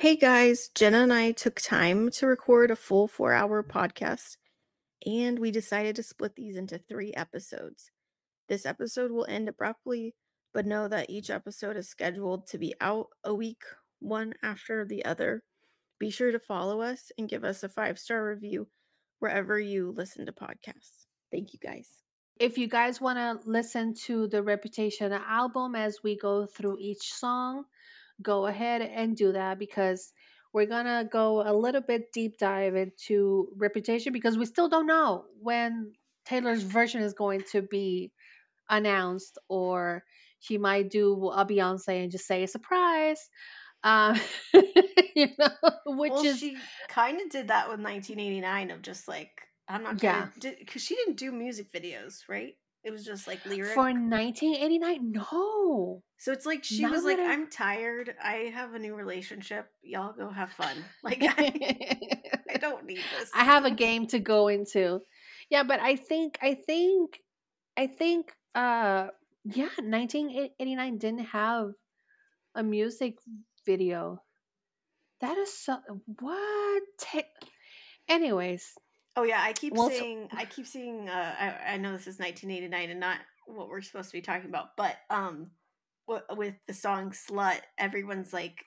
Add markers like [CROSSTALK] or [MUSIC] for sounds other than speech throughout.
Hey guys, Jenna and I took time to record a full four hour podcast, and we decided to split these into three episodes. This episode will end abruptly, but know that each episode is scheduled to be out a week, one after the other. Be sure to follow us and give us a five star review wherever you listen to podcasts. Thank you guys. If you guys want to listen to the Reputation album as we go through each song, go ahead and do that because we're gonna go a little bit deep dive into Reputation because we still don't know when Taylor's version is going to be announced, or she might do a Beyonce and just say a surprise. Um, [LAUGHS] you know, which well, is she kind of did that with 1989 of just like I'm not Yeah. because she didn't do music videos, right? It was just like lyric. for 1989. No, so it's like she Now was like, I- I'm tired. I have a new relationship. Y'all go have fun. [LAUGHS] Like I, I don't need this. I have a game to go into. Yeah, but I think I think I think uh yeah, 1989 didn't have a music video. That is so what? Anyways, Oh yeah, I keep Well, saying I keep seeing. Uh, I, I know this is 1989 and not what we're supposed to be talking about, but um, wi- with the song "Slut," everyone's like,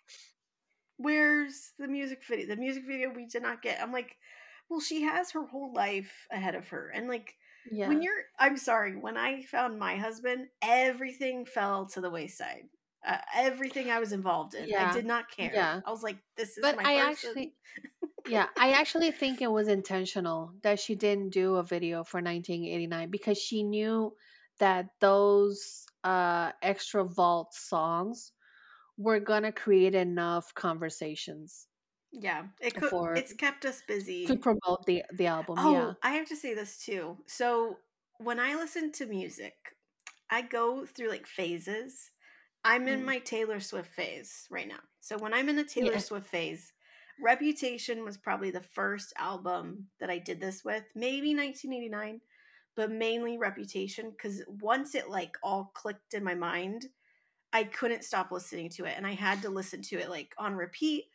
"Where's the music video? The music video we did not get." I'm like, "Well, she has her whole life ahead of her, and like yeah. when you're, I'm sorry, when I found my husband, everything fell to the wayside." Uh, everything I was involved in, I did not care. yeah. I was like, "This is But my I person." actually [LAUGHS] yeah, I actually think it was intentional that she didn't do a video for 1989 because she knew that those uh extra vault songs were gonna create enough conversations yeah, it could. for- It's kept us busy. to promote the the album. Oh, yeah. I have to say this too. So when I listen to music, I go through like phases. I'm in Mm. my Taylor Swift phase right now. So when I'm in a Taylor Yeah. Swift phase, Reputation was probably the first album that I did this with, maybe 1989, but mainly Reputation because once it like all clicked in my mind, I couldn't stop listening to it and I had to listen to it like on repeat,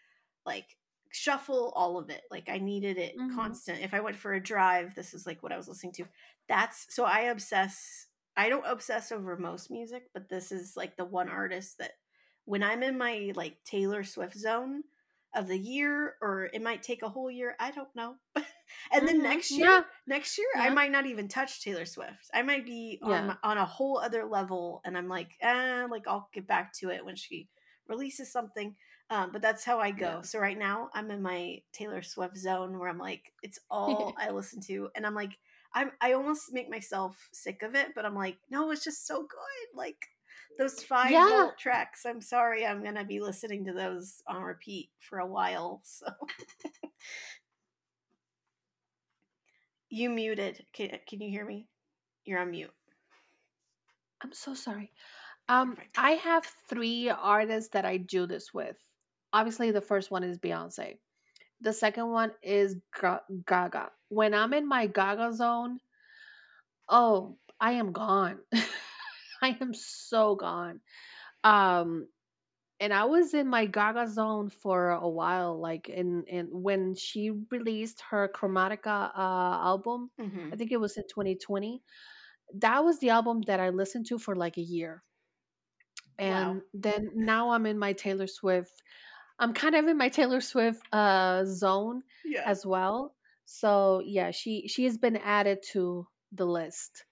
like shuffle all of it. Like I needed it Mhm. constant. If I went for a drive, this is like what I was listening to. That's so I obsess I don't obsess over most music, but this is like the one artist that when I'm in my like Taylor Swift zone of the year or it might take a whole year, I don't know. [LAUGHS] and then Mhm. next year, Yeah. next year I might not even touch Taylor Swift. I might be on Yeah. my, on a whole other level and I'm like, eh, like I'll get back to it when she releases something. Um, but that's how I go. Yeah. So right now I'm in my Taylor Swift zone where I'm like, it's all [LAUGHS] I listen to, and I'm like, I'm I almost make myself sick of it, but I'm like, no, it's just so good. Like those five Yeah. vault tracks. I'm sorry, I'm gonna be listening to those on repeat for a while. [LAUGHS] So you muted. Can, can you hear me? You're on mute. I'm so sorry. Um, Perfect. I have three artists that I do this with. Obviously, the first one is Beyonce. The second one is Ga- Gaga. When I'm in my Gaga zone, oh, I am gone. [LAUGHS] [LAUGHS] I am so gone. Um, and I was in my Gaga zone for a while. Like in in when she released her Chromatica uh, album, Mhm. I think it was in 2020. That was the album that I listened to for like a year. And Wow. then now I'm in my Taylor Swift. I'm kind of in my Taylor Swift uh zone Yeah. as well. So yeah, she she has been added to the list.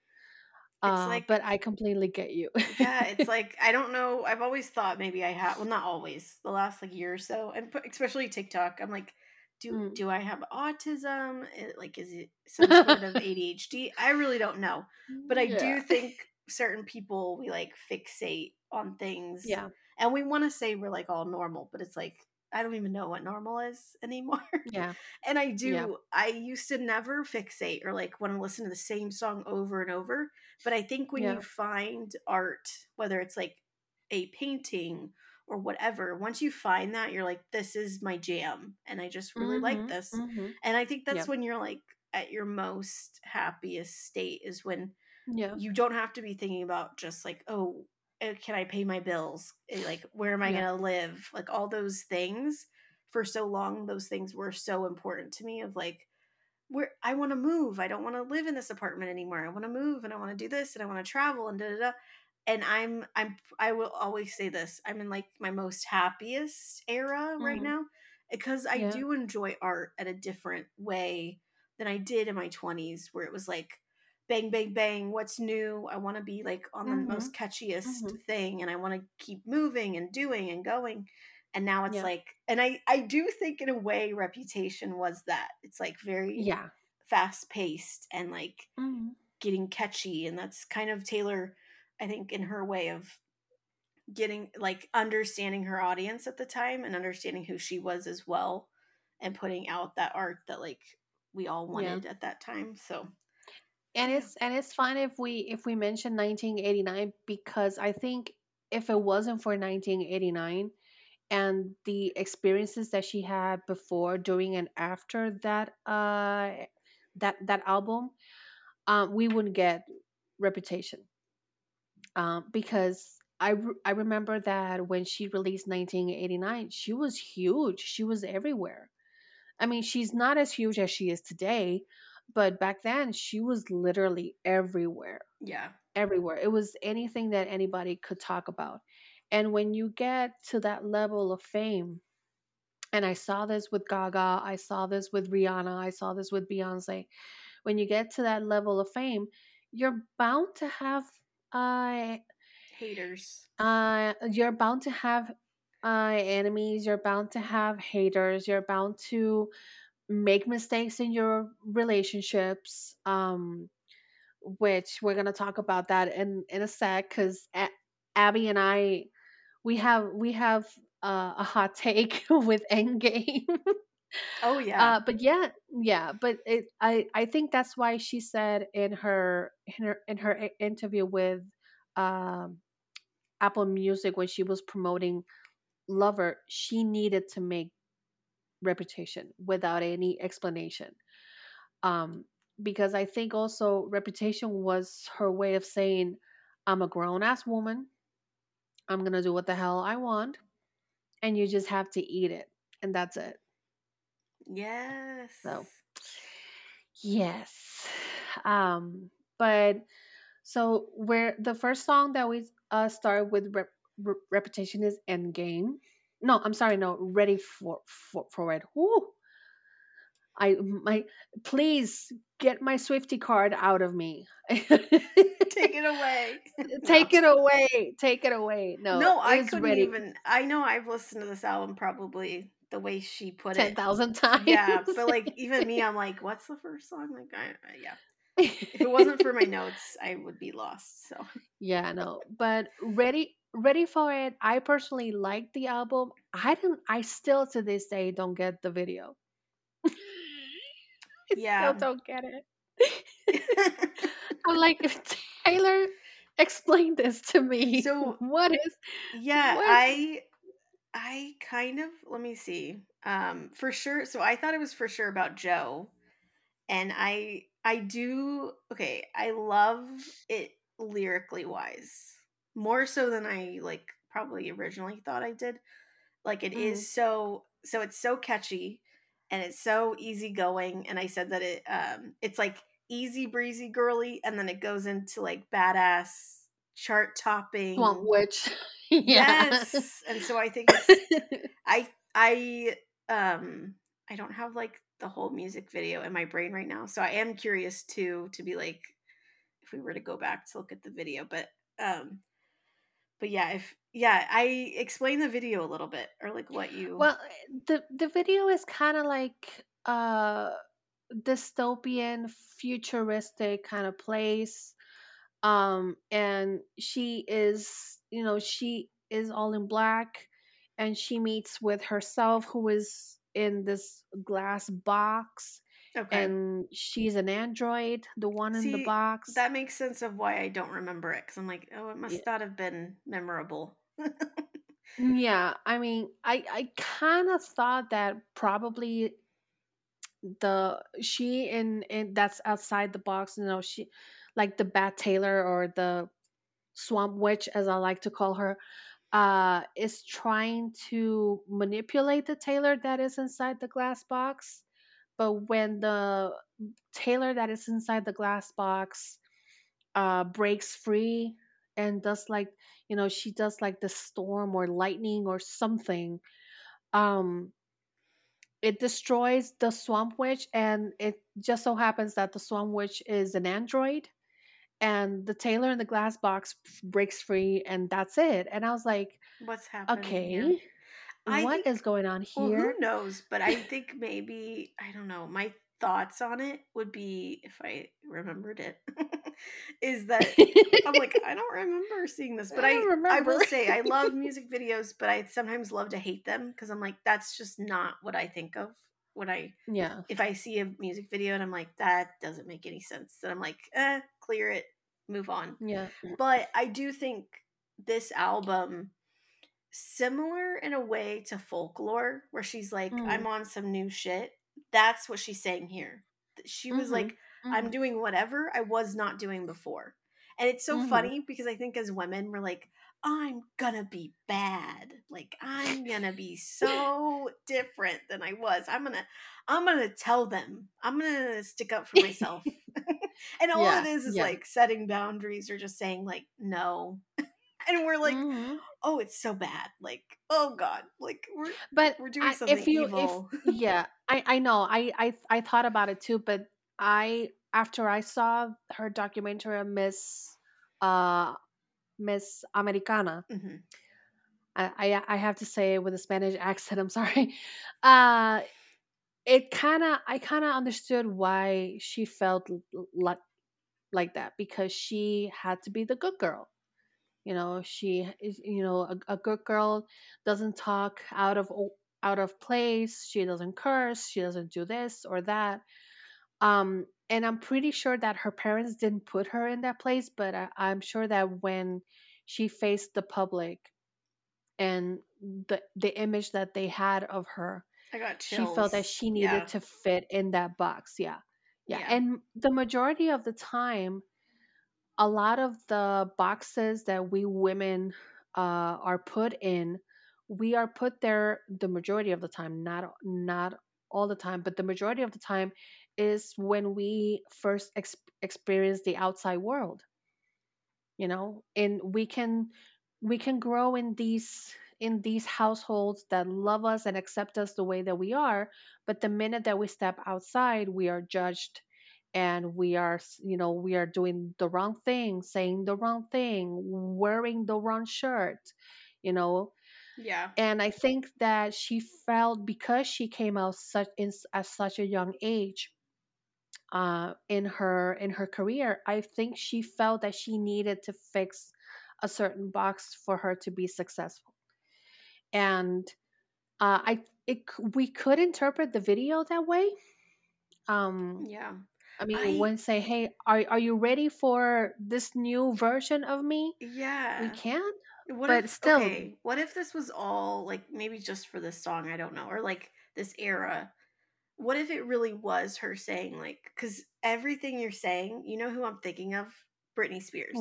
Uh, like- but I completely get you. yeah, it's [LAUGHS] like I don't know. I've always thought maybe I have. Well, not always. The last like year or so, and especially TikTok. I'm like, do Mm. do I have autism? Like, is it some sort of [LAUGHS] ADHD? I really don't know. But I do think certain people we like fixate on things. Yeah. and we want to say we're like all normal, but it's like I don't even know what normal is anymore. Yeah. [LAUGHS] And I do, Yeah. I used to never fixate or like want to listen to the same song over and over. But I think when Yeah. you find art, whether it's like a painting or whatever, once you find that, you're like, this is my jam. And I just really like Mhm, this. mhm. And I think that's when you're like at your most happiest state is when Yeah. you don't have to be thinking about just like, oh, uh, can I pay my bills? Eh, Like, where am I Yeah. going to live? Like, all those things for so long those things were so important to me of like where I want to move. I don't want to live in this apartment anymore. I want to move and I want to do this and I want to travel and da da da. And I'm I'm I will always say this. I'm in like my most happiest era right Mhm. now because I Yeah. do enjoy art at a different way than I did in my 20s where it was like bang bang bang what's new? I want to be like on the most Mhm. catchiest Mhm. thing and I want to keep moving and doing and going and now it's Yeah. like and i i do think in a way reputation was that it's like very Yeah. fast paced and like Mhm. getting catchy and that's kind of taylor i think in her way of getting like understanding her audience at the time and understanding who she was as well and putting out that art that like we all Yeah. wanted at that time so And Yeah. it's and it's fine if we if we mention 1989 because I think if it wasn't for 1989 and the experiences that she had before, during, and after that uh that that album, um, we wouldn't get Reputation. Um, because I re- I remember that when she released 1989, she was huge. She was everywhere. I mean, she's not as huge as she is today, but back then she was literally everywhere. yeah Everywhere. It was anything that anybody could talk about. And when you get to that level of fame, and I saw this with Gaga, I saw this with Rihanna, I saw this with Beyonce. When you get to that level of fame, you're bound to have uh, haters uh you're bound to have uh enemies, you're bound to have haters, you're bound to make mistakes in your relationships um which we're going to talk about that in in a sec cuz A- Abby and I we have we have uh, a hot take [LAUGHS] with Endgame. oh yeah uh but yeah, yeah, but it I I think that's why she said in her in her in her interview with um Apple Music when she was promoting Lover, she needed to make reputation without any explanation um, because I think also reputation was her way of saying, I'm a grown ass woman. I'm going to do what the hell I want. And you just have to eat it. And that's it. yes So, yes. Um, but so, where the first song that we uh, start with rep- re- reputation is Endgame. No, I'm sorry. No, ready for for for it. Woo! I my please get my Swifty card out of me. [LAUGHS] take it away [LAUGHS] Take it away. Take it away. No, No, I couldn't ready even. I know I've listened to this album probably the way she put it. 10,000 times. Yeah, but like even me, I'm like, what's the first song? Like, I, yeah. If it wasn't for my notes, I would be lost. So [LAUGHS] yeah, no. But ready ready for it. I personally like the album. I don't I still to this day don't get the video. [LAUGHS] I still Yeah. don't get it. [LAUGHS] I'm like if Taylor explain this to me. So, [LAUGHS] what is yeah, what I I kind of let me see. Um, for sure. So I thought it was for sure about Joe, and I I do okay. I love it lyrically wise more so than I like probably originally thought I did. Like it Mm. is so so it's so catchy and it's so easygoing. And I said that it um it's like easy breezy girly, and then it goes into like badass chart topping. Witch. [LAUGHS] yeah. Yes. And so I think it's [LAUGHS] I I um I don't have like the whole music video in my brain right now. So I am curious too to be like if we were to go back to look at the video. But um but yeah, if yeah, I explain the video a little bit or like what you well, the the video is kind of like uh dystopian futuristic kind of place um and she is you know she is all in black and she meets with herself who is in this glass box Okay. and she's an android the one in the box that makes sense of why I don't remember it because I'm like, oh, it Yeah. must not have been memorable. [LAUGHS] yeah i mean i i kind of thought that probably the she in in that's outside the box you know she like the bat taylor or the swamp witch as i like to call her uh, is trying to manipulate the Taylor that is inside the glass box. But when the Taylor that is inside the glass box uh, breaks free and does like, you know, she does like the storm or lightning or something, um, it destroys the Swamp Witch. And it just so happens that the Swamp Witch is an android and the Taylor in the glass box breaks free and that's it. And I was like, What's happening okay, I what think is going on Well, who knows? But I [LAUGHS] think maybe, I don't know, my thoughts on it would be, if I remembered it, [LAUGHS] is that I'm like, I don't remember seeing this. [LAUGHS] But I I I will say I love music videos, but I sometimes love to hate them because I'm like, that's just not what I think of when I yeah. if I see a music video and I'm like, that doesn't make any sense. Then I'm like, eh, clear it, move on. Yeah. But I do think this album similar in a way to folklore where she's like Mm. i'm on some new shit. That's what she's saying here. She was Mhm, like i'm mhm, doing whatever i was not doing before. And it's so Mhm. funny because i think as women we're like i'm gonna be bad. Like i'm gonna be so different than i was. I'm gonna i'm gonna tell them. I'm gonna stick up for [LAUGHS] myself. [LAUGHS] And all Yeah, it is is yeah. like setting boundaries or just saying like no and we're like Mhm. oh it's so bad like oh god like we're But we're doing something if you evil if [LAUGHS] yeah, I I know. I I I thought about it too, but I after I saw her documentary on Miss uh Miss Americana, Mhm. I, I I have to say it with a Spanish [LAUGHS] accent. I'm sorry. Uh, it kind of I kind of understood why she felt like like that because she had to be the good girl. You know, she is. You know, a, a good girl doesn't talk out of out of place. She doesn't curse. She doesn't do this or that. Um, and I'm pretty sure that her parents didn't put her in that place, but I, I'm sure that when she faced the public and the the image that they had of her i got chills. she felt that she needed yeah to fit in that box yeah yeah yeah and the majority of the time a lot of the boxes that we women uh, are put in we are put there the majority of the time not not all the time but the majority of the time is when we first ex- experience the outside world you know? And we can we can grow in these in these households that love us and accept us the way that we are but the minute that we step outside we are judged and we are you know we are doing the wrong thing saying the wrong thing wearing the wrong shirt you know yeah and i think that she felt because she came out such in, at such a young age uh, in her in her career, I think she felt that she needed to fix a certain box for her to be successful. And uh, I it, we could interpret the video that way. Um, yeah I mean, i when say, "Hey, are are you ready for this new version of me?" Yeah, we can, what but if still, okay what if this was all like maybe just for this song i don't know or like this era what if it really was her saying like because everything you're saying you know who i'm thinking of? Britney spears.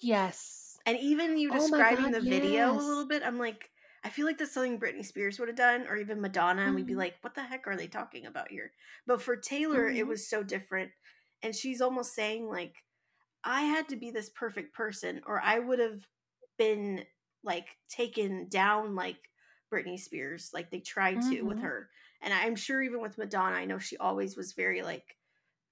Yes. And even you Oh describing God, the video a little bit, I'm like, I feel like that's something Britney Spears would have done, or even Madonna, and we'd be hmm like, what the heck are they talking about here? But for Taylor, it hmm was so different. And she's almost saying, like, I had to be this perfect person, or I would have been like taken down like Britney Spears, like they tried to with hmm her. And I'm sure even with Madonna, I know she always was very like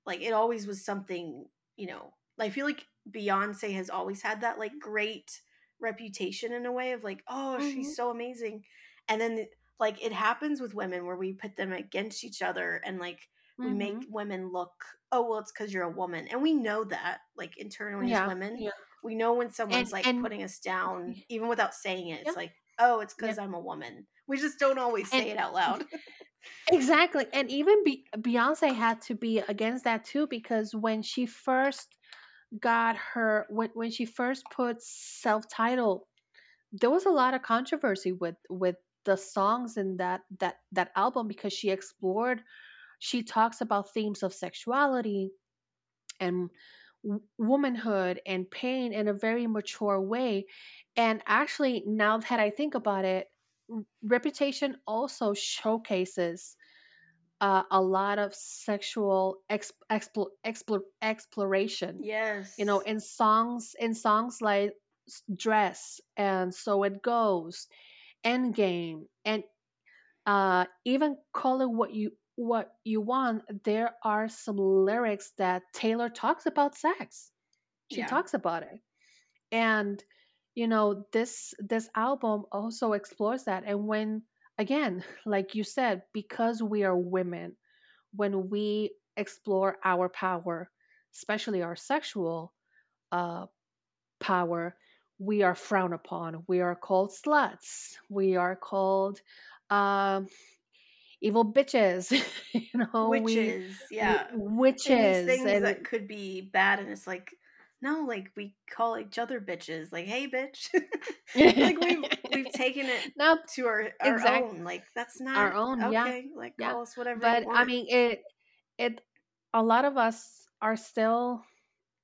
like it always was something, you know. I feel like Beyonce has always had that like great reputation in a way of like, oh, hmm she's so amazing. And then like it happens with women where we put them against each other and like we make hmm women look, oh, well, it's because you're a woman. And we know that, like internally as women, yeah, we know when and someone's like and putting us down, even without saying it. yeah, It's like, oh, it's yeah, because I'm a woman. We just don't always and say it out loud. [LAUGHS] Exactly. And even Be- Beyonce had to be against that too because when she first got her when when she first put self-titled, there was a lot of controversy with with the songs in that that that album because she explored she talks about themes of sexuality and womanhood and pain in a very mature way. And actually, now that I think about it, Reputation also showcases uh, a lot of sexual exp- explo- explo- exploration. Yes, you know, in songs, in songs like "Dress" and "So It Goes," "Endgame," and uh, even "Call It What You What You Want," there are some lyrics that Taylor talks about sex. She Yeah. talks about it and you know this this album also explores that and when again like you said because we are women when we explore our power especially our sexual uh power we are frowned upon we are called sluts we are called um evil bitches [LAUGHS] you know Witches, w- yeah. And these witches things and that could be bad, and it's like, no, like we call each other bitches, like, hey, bitch. [LAUGHS] like we've we've taken it [LAUGHS] now to our our exact own. Like that's not our own yeah okay. Like Yeah, call us whatever but I mean, it it a lot of us are still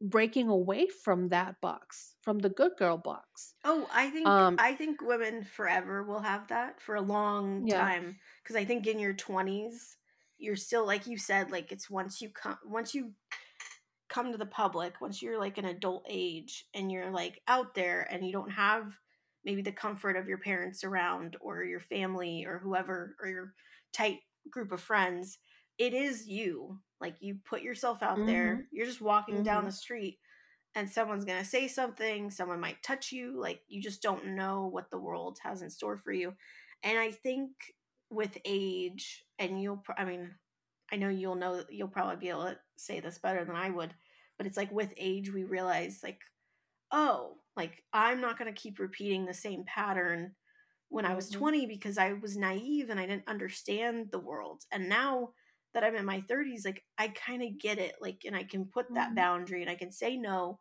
breaking away from that box, from the good girl box. Oh, I think Um, I think women forever will have that for a long yeah, time because I think in your 20s you're still like you said like it's once you come once you come to the public once you're like an adult age and you're like out there and you don't have maybe the comfort of your parents around or your family or whoever or your tight group of friends it is you. Like you put yourself out mhm, there you're just walking down mhm, the street and someone's going to say something someone might touch you like you just don't know what the world has in store for you. And i think with age and you'll i mean i know you'll know you'll probably be able to say this better than i would but it's like with age we realize like oh like i'm not going to keep repeating the same pattern when i was mhm, 20 because i was naive and i didn't understand the world and now that i'm in my 30s like i kind of get it like and i can put that mhm, boundary and i can say no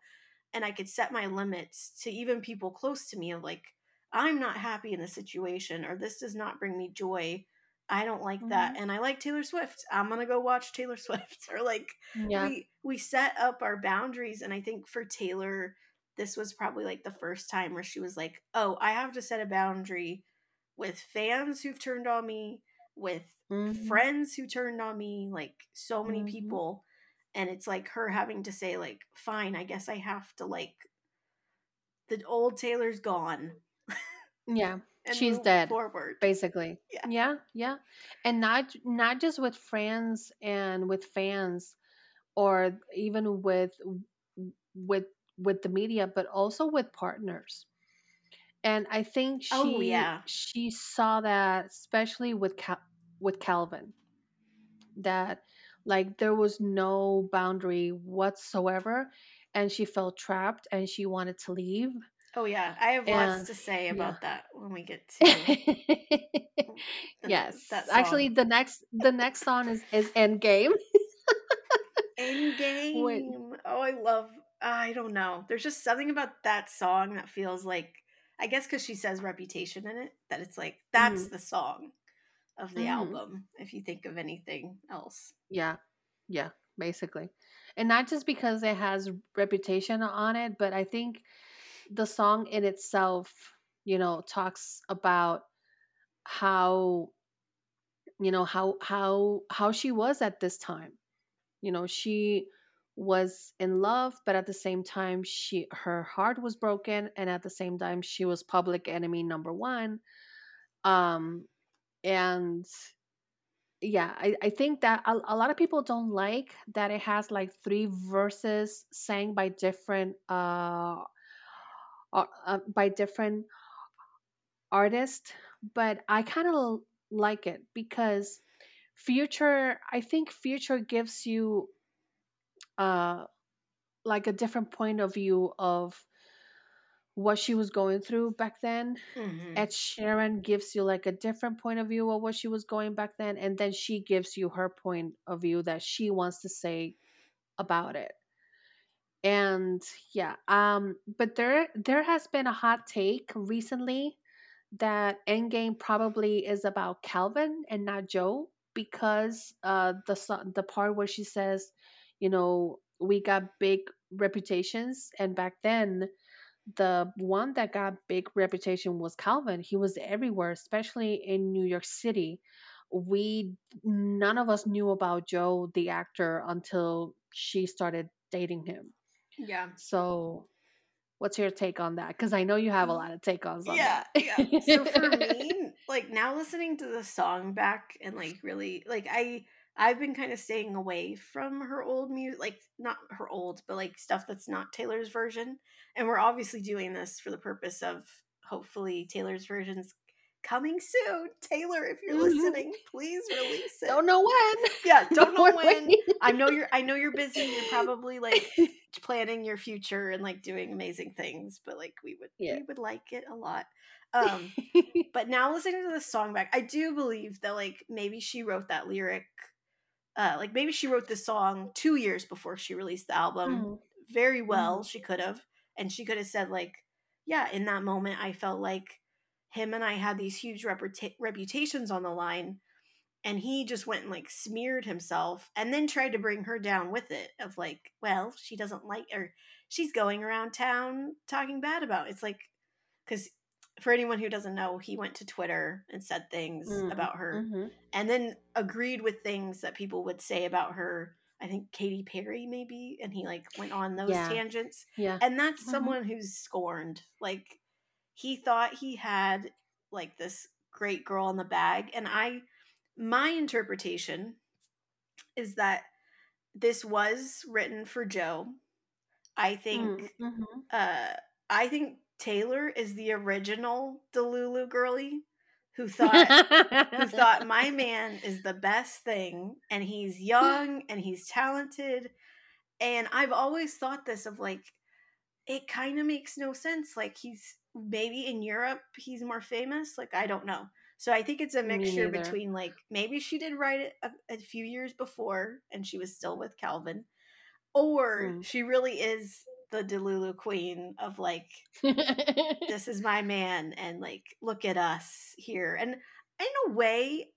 and I could set my limits to even people close to me of like, I'm not happy in this situation or this does not bring me joy. I don't like that. mhm. And I like Taylor Swift. I'm gonna go watch Taylor [LAUGHS] Swift. or like Yeah, we we set up our boundaries. And I think for Taylor, this was probably like the first time where she was like, Oh, I have to set a boundary with fans who've turned on me, with mhm, friends who turned on me, like so many mhm. people and it's like her having to say like fine i guess i have to like the old taylor's gone. Yeah, [LAUGHS] she's dead, forward. basically. yeah. Yeah, yeah, and not not just with friends and with fans, or even with with with the media, but also with partners. and I think oh she yeah. she saw that especially with Cal- with Calvin that like there was no boundary whatsoever and she felt trapped and she wanted to leave. Oh yeah. I have lots to say yeah. about that when we get [LAUGHS] to [LAUGHS] yes. actually the next the next song is is Endgame. [LAUGHS] Endgame. Oh i love i don't know. There's just something about that song that feels like i guess because she says reputation in it that it's like that's mm, the song of the mm, album if you think of anything else. Yeah. Yeah basically. And not just because it has reputation on it but I think the song in itself, you know, talks about how you know how how how she was at this time. You know, she was in love, but at the same time she her heart was broken and at the same time she was public enemy number 1. Um and yeah, I, I think that a, a lot of people don't like that it has like three verses sang by different uh uh, by different artists, but I kind of like it because Future, I think Future gives you uh like a different point of view of what she was going through back then. hmm Ed Sheeran gives you like a different point of view of what she was going back then, and then she gives you her point of view that she wants to say about it. And yeah, um, but there there has been a hot take recently that Endgame probably is about Calvin and not Joe because uh the the part where she says, you know, we got big reputations and back then the one that got big reputation was Calvin. He was everywhere, especially in New York City. We none of us knew about Joe the actor until she started dating him. Yeah. So, what's your take on that? Because I know you have a mm. lot of take ons on Yeah, that. yeah. So for [LAUGHS] me, like now listening to the song back and like really like I I've been kind of staying away from her old music, like not her old, but like stuff that's not Taylor's version. And we're obviously doing this for the purpose of hopefully Taylor's version's coming soon. Taylor, if you're Mhm. listening, please release it. don't know when. Yeah, [LAUGHS] don't know when. waiting. I know you're I know you're busy. You're probably like [LAUGHS] planning your future and like doing amazing things, but like we would Yeah. we would like it a lot. Um [LAUGHS] but now listening to the song back, I do believe that like maybe she wrote that lyric uh like maybe she wrote this song 2 years before she released the album. Mm. Very well, she could have and she could have said like yeah, in that moment I felt like him and I had these huge reputa- reputations on the line and he just went and like smeared himself and then tried to bring her down with it of like well she doesn't like or she's going around town talking bad about it. it's like because for anyone who doesn't know he went to twitter and said things Mm, about her mhm. and then agreed with things that people would say about her i think Katy perry maybe and he like went on those Yeah. tangents Yeah. and that's Mhm. someone who's scorned like he thought he had like this great girl in the bag and i my interpretation is that this was written for joe i think Mm, mhm. uh i think taylor is the original delulu girly who [LAUGHS] thought who thought my man is the best thing and he's young and he's talented. And i've always thought this of like it kind of makes no sense like he's maybe in europe he's more famous like i don't know. So i think it's a mixture between like maybe she did write it a, a few years before and she was still with calvin or Mm. she really is the delulu queen of like [LAUGHS] this is my man and like look at us here and in a way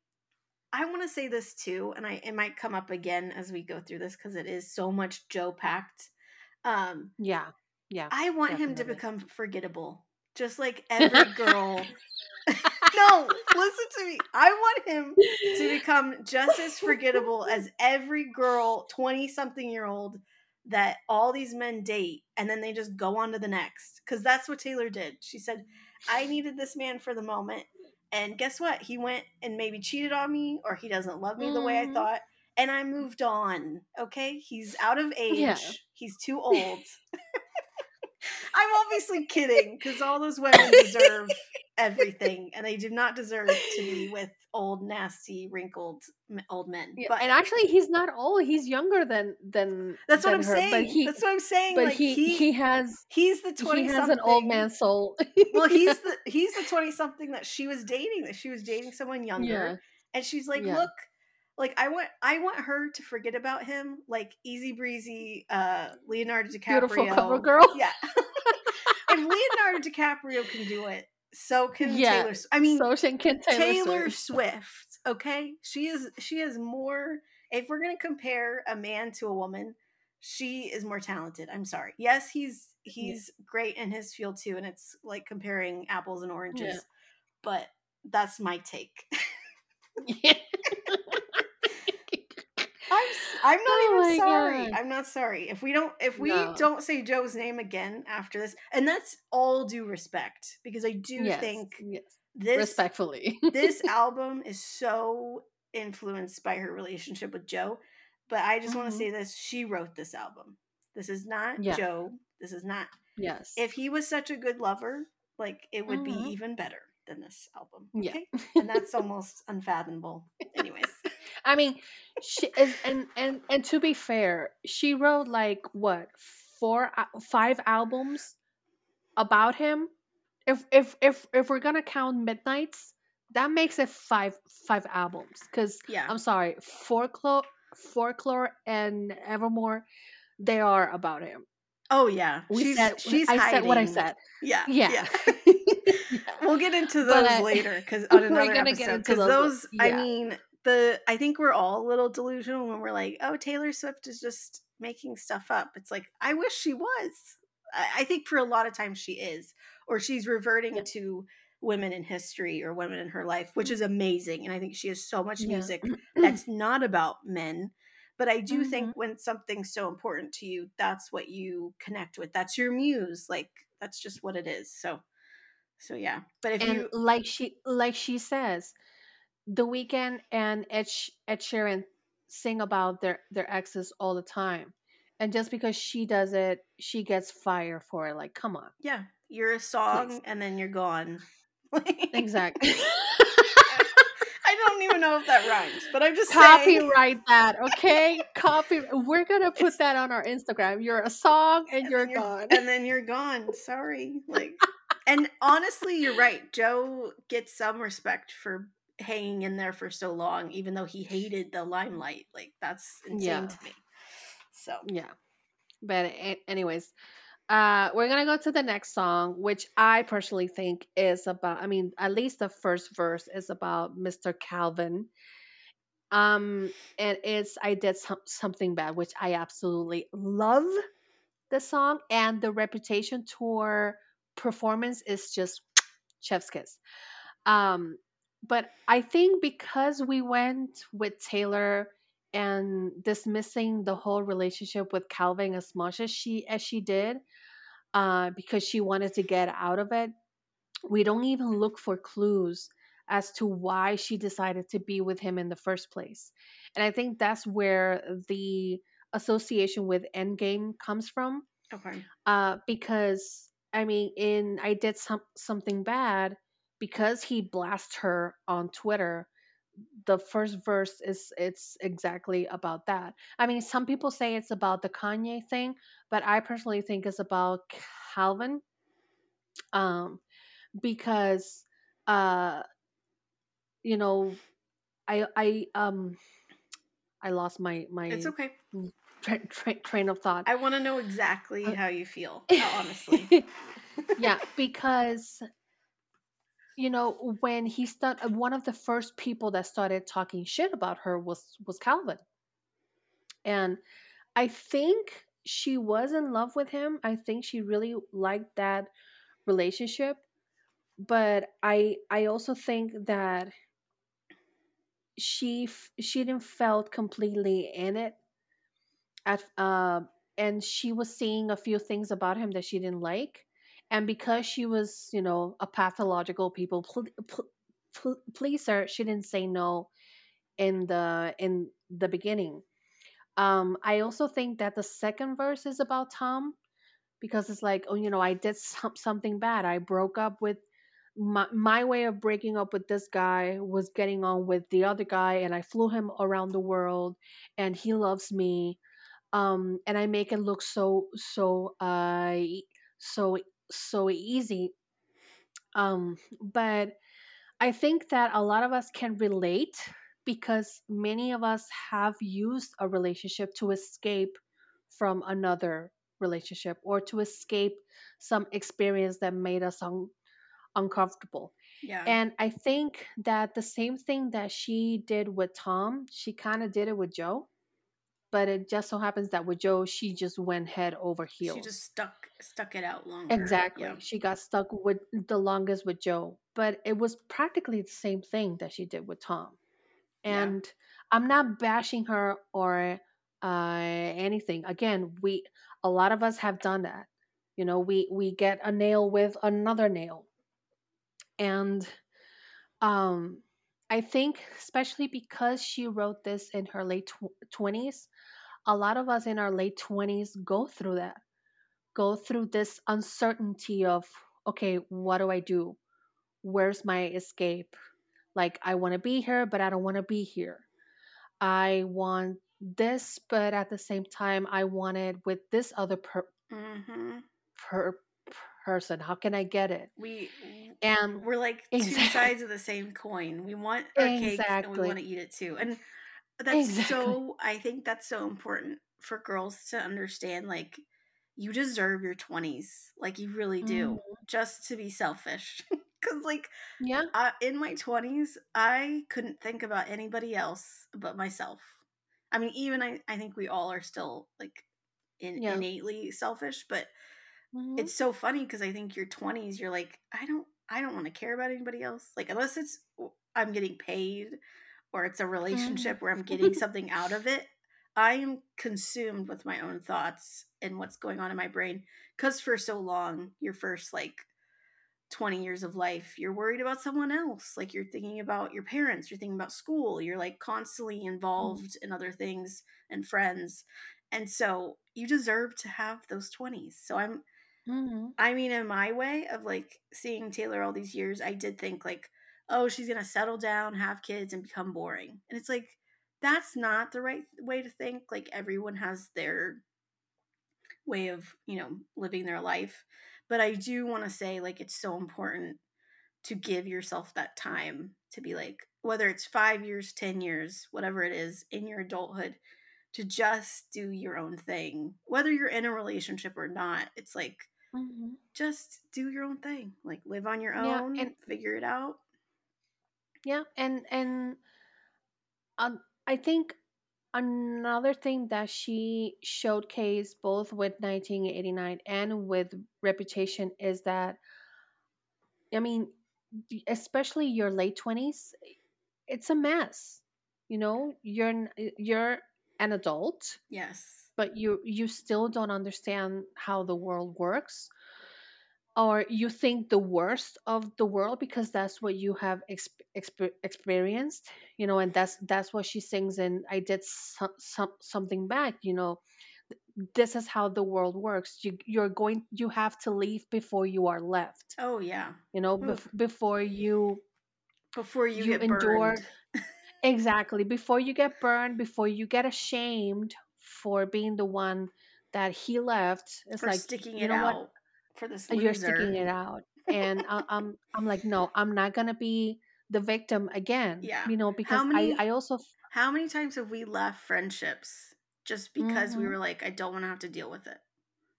i want to say this too and i it might come up again as we go through this because it is so much joe packed um yeah. Yeah. i want him to become forgettable just like [LAUGHS] every girl [LAUGHS] no listen to me i want him to become just as forgettable as every girl 20 something year old that all these men date and then they just go on to the next because that's what taylor did. She said i needed this man for the moment and guess what? He went and maybe cheated on me or he doesn't love me the way i Mhm. thought and i moved on okay? He's out of age. Yeah. he's too old [LAUGHS] i'm obviously kidding because all those women deserve everything and they do not deserve to be with old nasty wrinkled old men Yeah, but and actually, he's not old. He's younger than than. that's what i'm her, saying But he, that's what i'm saying but like he, he, he has he's the 20 he has an old man soul. well he's the [LAUGHS] he's the 20 something that she was dating that she was dating someone younger yeah. and she's like Yeah. look like i want i want her to forget about him like easy breezy uh leonardo dicaprio Beautiful cover girl. yeah leonardo dicaprio can do it so can Yeah, taylor i mean so can Taylor, Taylor Swift. Swift. Okay, she is she is more. If we're gonna compare a man to a woman, she is more talented. I'm sorry. Yes, he's he's great in his field too, and it's like comparing apples and oranges. Yeah. But that's my take. [LAUGHS] Yeah. [LAUGHS] I'm I'm not Oh even sorry. God. I'm not sorry. If we don't if we No. don't say Joe's name again after this, and that's all due respect because I do yes. think yes. this Respectfully. this [LAUGHS] album is so influenced by her relationship with Joe. But I just want Mhm. to say this: she wrote this album. This is not Yeah. Joe. This is not. yes. If he was such a good lover, like it would Mhm. be even better than this album. Yeah. Okay, [LAUGHS] and that's almost unfathomable. Anyways, [LAUGHS] I mean, she is, and and and to be fair, she wrote like what four, uh, five albums about him. If if if if we're gonna count Midnights, that makes it five five albums. Because yeah, I'm sorry, folklore, folklore, and Evermore, they are about him. oh yeah, We she's said she's I said what I said. Yeah, Yeah. yeah. [LAUGHS] [LAUGHS] We'll get into those But- later because on another episode. Because those- those, I [LAUGHS] mean, the I think we're all a little delusional when we're like, oh, Taylor Swift is just making stuff up. It's like I wish she was. I, I think for a lot of times she is, or she's reverting Yeah. to women in history or women in her life, which is amazing. And I think she has so much Yeah. music [CLEARS THROAT] that's not about men. But I do Mhm. think when something's so important to you, that's what you connect with. That's your muse. Like that's just what it is. So, so yeah. But if and you, like she like she says, The Weeknd and Ed, Ed Sheeran sing about their their exes all the time, and just because she does it, she gets fire for it. Like, come on, yeah, you're a song and then you're gone. exactly. [LAUGHS] I don't even know if that rhymes, but I'm just saying. Copyright that, okay? Copy. We're gonna put It's- that on our Instagram. You're a song and, and you're, then gone. and then you're gone. Sorry. Like and honestly, you're right. Joe gets some respect for hanging in there for so long, even though he hated the limelight. Like that's insane Yeah. to me. So yeah. But anyways, uh, we're gonna go to the next song, which I personally think is about. I mean, at least the first verse is about Mr. Calvin. Um, and it's I did some, something bad, which I absolutely love the song, and the Reputation tour performance is just chef's kiss. Um, but I think because we went with Taylor and dismissing the whole relationship with Calvin as much as she as she did, uh, because she wanted to get out of it, we don't even look for clues as to why she decided to be with him in the first place. And I think that's where the association with Endgame comes from okay. uh, because I mean, in I did some something bad because he blasts her on Twitter. The first verse is it's exactly about that. I mean, some people say it's about the Kanye thing, but I personally think it's about Calvin, um, because uh, you know, I I um I lost my my It's okay. Tra- tra- train of thought. I want to know exactly Uh, how you feel, [LAUGHS] honestly. yeah, [LAUGHS] because you know when he started, one of the first people that started talking shit about her was was Calvin, and I think she was in love with him. I think she really liked that relationship, but I I also think that she f- she didn't felt completely in it at uh, and she was seeing a few things about him that she didn't like and because she was you know a pathological people pl- pl- pl- pleaser she didn't say no in the in the beginning. Um i also think that the second verse is about tom because it's like oh you know i did some, something bad. I broke up with my, my way of breaking up with this guy was getting on with the other guy and i flew him around the world and he loves me um and i make it look so so uh so so easy. Um but i think that a lot of us can relate because many of us have used a relationship to escape from another relationship or to escape some experience that made us un- uncomfortable. Yeah. and i think that the same thing that she did with tom she kind of did it with joe but it just so happens that with Joe, she just went head over heels. she just stuck stuck it out longer. exactly. Yeah. She got stuck with the longest with Joe, but it was practically the same thing that she did with Tom. Yeah. And I'm not bashing her or uh, anything. Again, we a lot of us have done that. You know, we we get a nail with another nail, and um, I think especially because she wrote this in her late twenties, a lot of us in our late 20s go through that go through this uncertainty of okay what do i do? Where's my escape? Like i want to be here but i don't want to be here. I want this but at the same time i want it with this other per, hmm per person. How can i get it? We and we're like two Exact- sides of the same coin. We want our cake and we want to eat it too. And that's Exactly. so I think that's so important for girls to understand like you deserve your 20s. Like you really do. Mhm. Just to be selfish. [LAUGHS] Cuz like yeah in my 20s, I couldn't think about anybody else but myself. I mean, even I, I think we all are still like in, Yeah. innately selfish, but Mhm. it's so funny because I think your 20s, you're like, I don't I don't want to care about anybody else. Like unless it's I'm getting paid or it's a Mhm. relationship where I'm getting [LAUGHS] something out of it, I am consumed with my own thoughts and what's going on in my brain. Cause for so long, your first like 20 years of life, you're worried about someone else. Like you're thinking about your parents, you're thinking about school, you're like constantly Mhm. involved in other things and friends. And so you deserve to have those 20s. So I'm Mhm. I mean, in my way of like seeing Taylor all these years, I did think like, oh, she's gonna settle down, have kids, and become boring. And it's like, that's not the right way to think. Like everyone has their way of, you know, living their life. But I do want to say, like, it's so important to give yourself that time to be like, whether it's five years, 10 years, whatever it is in your adulthood, to just do your own thing. Whether you're in a relationship or not, it's like, Mhm. just do your own thing. Like live on your Yeah, own, and figure it out. Yeah, and and um, I think another thing that she showcased both with 1989 and with Reputation is that I mean, especially your late 20s, it's a mess. You know, you're you're an adult, Yes. but you you still don't understand how the world works or you think the worst of the world because that's what you have exp- exp- experienced you know and that's that's what she sings and i did some, some, something back you know this is how the world works. You you're going you have to leave before you are left Oh yeah. you know bef- before you Before you, you get endure burned. exactly. Before you get burned before you get ashamed for being the one that he left [LAUGHS] it's for like sticking you it know what? out for this you're sticking it out and I, [LAUGHS] i'm i'm like no i'm not gonna be the victim again Yeah. you know because i many i also how many times have we left friendships just because we hmm were like, I don't want to have to deal with it.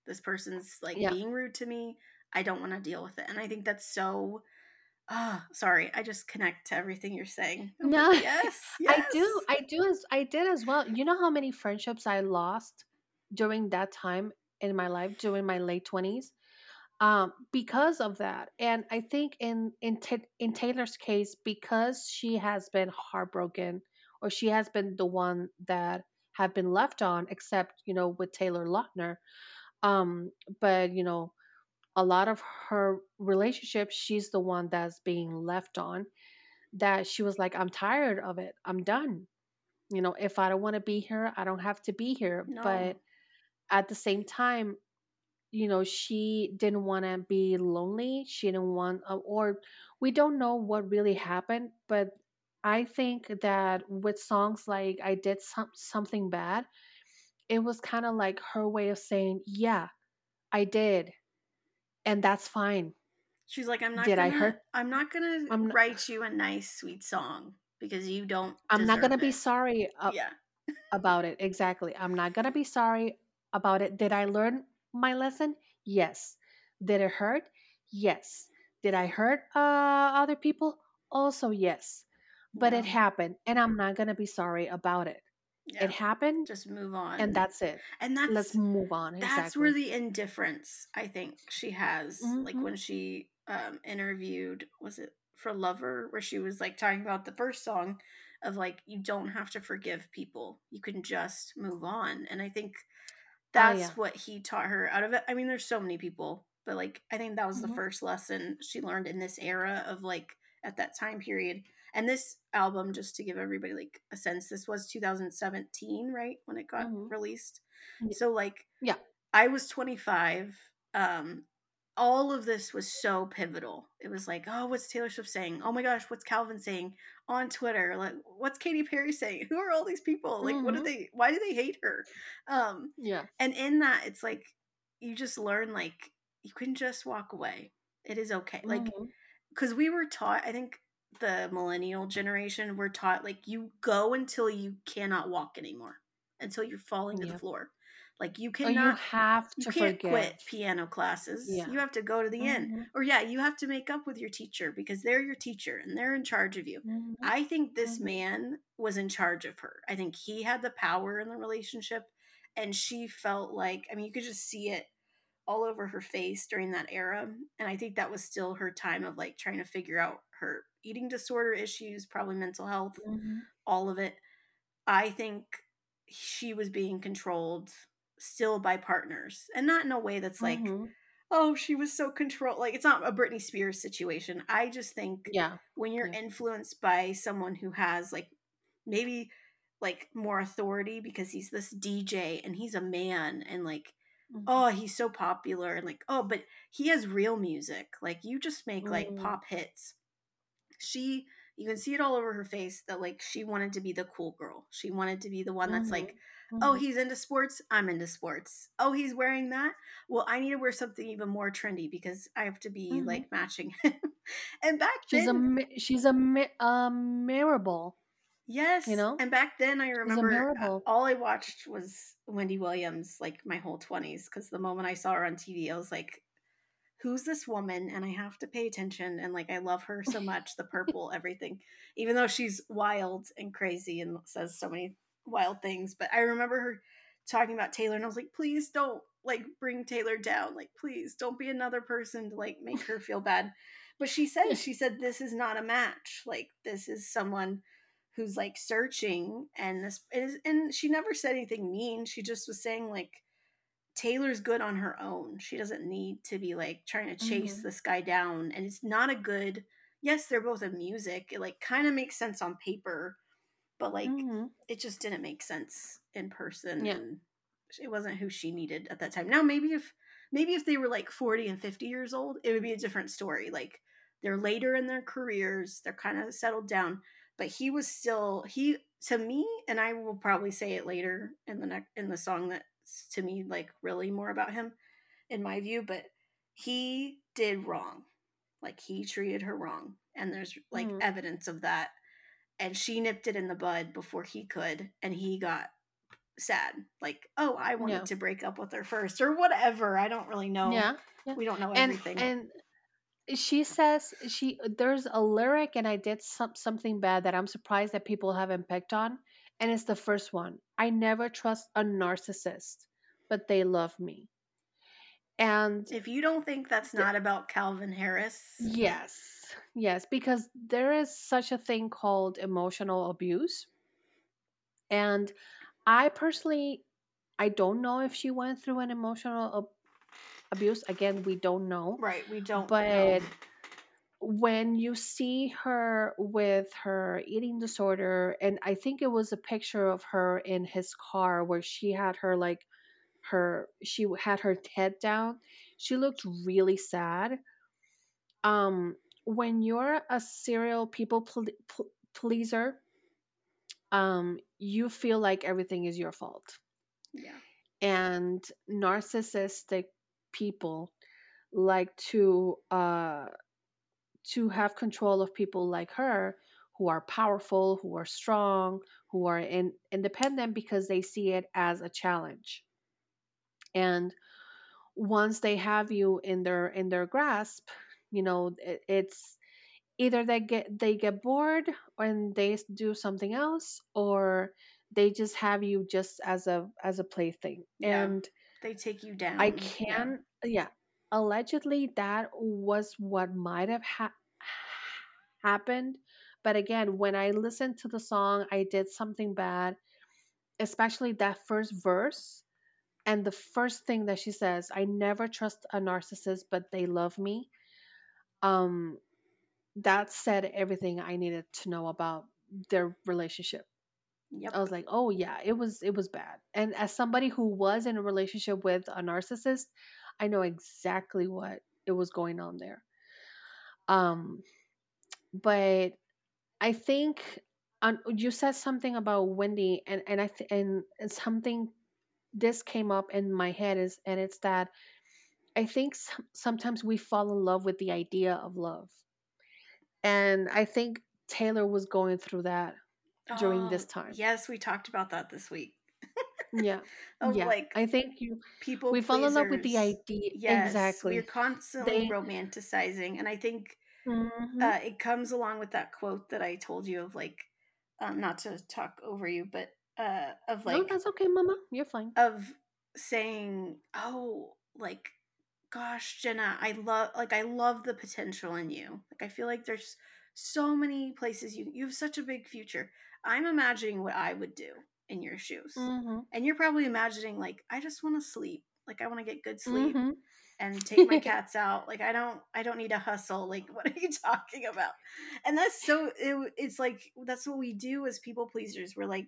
This person's like yeah being rude to me. I don't want to deal with it. And I think that's so ah, sorry. I just connect to everything you're saying. I'm like, no [LAUGHS] yes, i do i do as i did as well you know how many friendships i lost during that time in my life during my late 20s um, because of that. And I think in in Ta in Taylor's case, because she has been heartbroken, or she has been the one that have been left on, except you know with Taylor Lautner. Um, but you know, a lot of her relationships, she's the one that's being left on. That she was like, I'm tired of it. I'm done. You know, if I don't want to be here, I don't have to be here. No. But at the same time, you know she didn't want to be lonely she didn't want uh, or we don't know what really happened but i think that with songs like i did some, something bad it was kind of like her way of saying yeah i did and that's fine. She's like, I'm not did i gonna hurt I'm not gonna i'm not, write you a nice, sweet song because you don't i'm not to deserve be sorry uh, Yeah. about it exactly i'm not to be sorry about it. Did i learn my lesson? Yes. Did it hurt? Yes. Did i hurt uh, other people? Also yes. But it happened and i'm not going to be sorry about it. It happened Just move on. and that's it. And that's let's move on that's where the indifference I think she has. Like hmm when she um interviewed was it for Lover? Where she was like talking about the first song of like you don't have to forgive people. You can just move on. And I think oh yeah that's what he taught her out of it. I mean, there's so many people, but like I think that was the hmm first lesson she learned in this era of like at that time period. And this album, just to give everybody like a sense, this was 2017, right? When it got hmm released. yeah So like yeah I was 25. Um all of this was so pivotal. It was like, oh, what's Taylor Swift saying? Oh my gosh, what's Calvin saying on Twitter? Like, what's Katy Perry saying? [LAUGHS] Who are all these people? Like, what do hmm they? Why do they hate her? Um, yeah and in that, it's like you just learn like you can just walk away. It is okay. Like, because we were taught, I think the millennial generation were taught like you go until you cannot walk anymore, until you're falling to the floor. Like you or you cannot have you can't forgive quit piano classes. yeah You have to go to the end. hmm Or yeah, you have to make up with your teacher because they're your teacher and they're in charge of you. hmm I think this hmm man was in charge of her. I think he had the power in the relationship and she felt like I mean you could just see it all over her face during that era. And I think that was still her time of like trying to figure out her eating disorder issues, probably mental health, Mhm. all of it. I think she was being controlled still by partners and not in a way that's like, Mhm. oh, she was so controlled. Like, it's not a Britney Spears situation. I just think Yeah. when you're Yeah. influenced by someone who has like maybe like more authority because he's this DJ and he's a man and like Mhm. oh he's so popular and like oh but he has real music like you just make like Mm. pop hits she you can see it all over her face that like she wanted to be the cool girl she wanted to be the one that's like Oh Mhm. he's into sports i'm into sports oh he's wearing that well i need to wear something even more trendy because i have to be Mhm. like matching [LAUGHS] him and back she's a then mi- she's a a mirable. Yes. you know? And back then, I a remember uh, all I watched was Wendy Williams, like my whole 20s, because the moment I saw her on TV, I was like, who's this woman? And I have to pay attention. And like, I love her so [LAUGHS] much the purple, everything, even though she's wild and crazy and says so many wild things. But I remember her talking about Taylor, and I was like, please don't like bring Taylor down. Like, please don't be another person to like make her feel bad. But she said, she said, this is not a match. Like, this is someone who's like searching and this is and she never said anything mean she just was saying like taylor's good on her own she doesn't need to be like trying to chase Mhm. this guy down and it's not a good yes they're both in music it like kind of makes sense on paper but like Mhm. it just didn't make sense in person Yeah. and it wasn't who she needed at that time now maybe if maybe if they were like 40 and 50 years old it would be a different story like they're later in their careers they're kind of settled down but he was still he to me and i will probably say it later in the next in the song that's to me like really more about him in my view but he did wrong like he treated her wrong and there's like Mhm. evidence of that and she nipped it in the bud before he could and he got sad like oh i wanted Yeah. to break up with her first or whatever i don't really know Yeah. yeah. we don't know And everything and she says she there's a lyric and I did some, something bad that I'm surprised that people haven't picked on and it's the first one. I never trust a narcissist, but they love me. And if you don't think that's not about calvin harris Yes. Yes, because there is such a thing called emotional abuse. And I personally I don't know if she went through an emotional ab- abuse. Again, we don't know. right we don't But know. when you see her with her eating disorder and I think it was a picture of her in his car where she had her like her she had her head down. She looked really sad um when you're a serial people ple- ple- pleaser um you feel like everything is your fault. Yeah. And narcissistic people like to uh to have control of people like her who are powerful who are strong who are in, independent because they see it as a challenge. And once they have you in their in their grasp you know it, it's either they get they get bored and they do something else or they just have you just as a as a plaything Yeah. and they take you down i Yeah. can yeah. allegedly that was what might have ha- happened but again when i listened to the song i did something bad especially that first verse and the first thing that she says i never trust a narcissist but they love me um that said everything i needed to know about their relationship. Yep. I was like oh yeah it was it was bad. And as somebody who was in a relationship with a narcissist i know exactly what it was going on there. Um but i think um, you said something about wendy and and i th- and, and something this came up in my head is and it's that i think sometimes we fall in love with the idea of love. And i think taylor was going through that during this Oh, time. yes we talked about that this week. Yeah [LAUGHS] of yeah. like i think you people we fall in love with the idea yes exactly. we're constantly they romanticizing and i think Mhm. uh, it comes along with that quote that i told you of like um, not to talk over you but uh, of no like that's okay mama. You're fine. of saying oh like gosh, Jenna, I love like I love the potential in you. Like I feel like there's so many places you you have such a big future. I'm imagining what I would do in your shoes. Mm-hmm. And you're probably imagining like I just want to sleep. Like I want to get good sleep Mm-hmm. and [LAUGHS] take my cats out. Like I don't I don't need to hustle. Like [LAUGHS] what are you talking about? And that's so it, it's like that's what we do as people pleasers. We're like,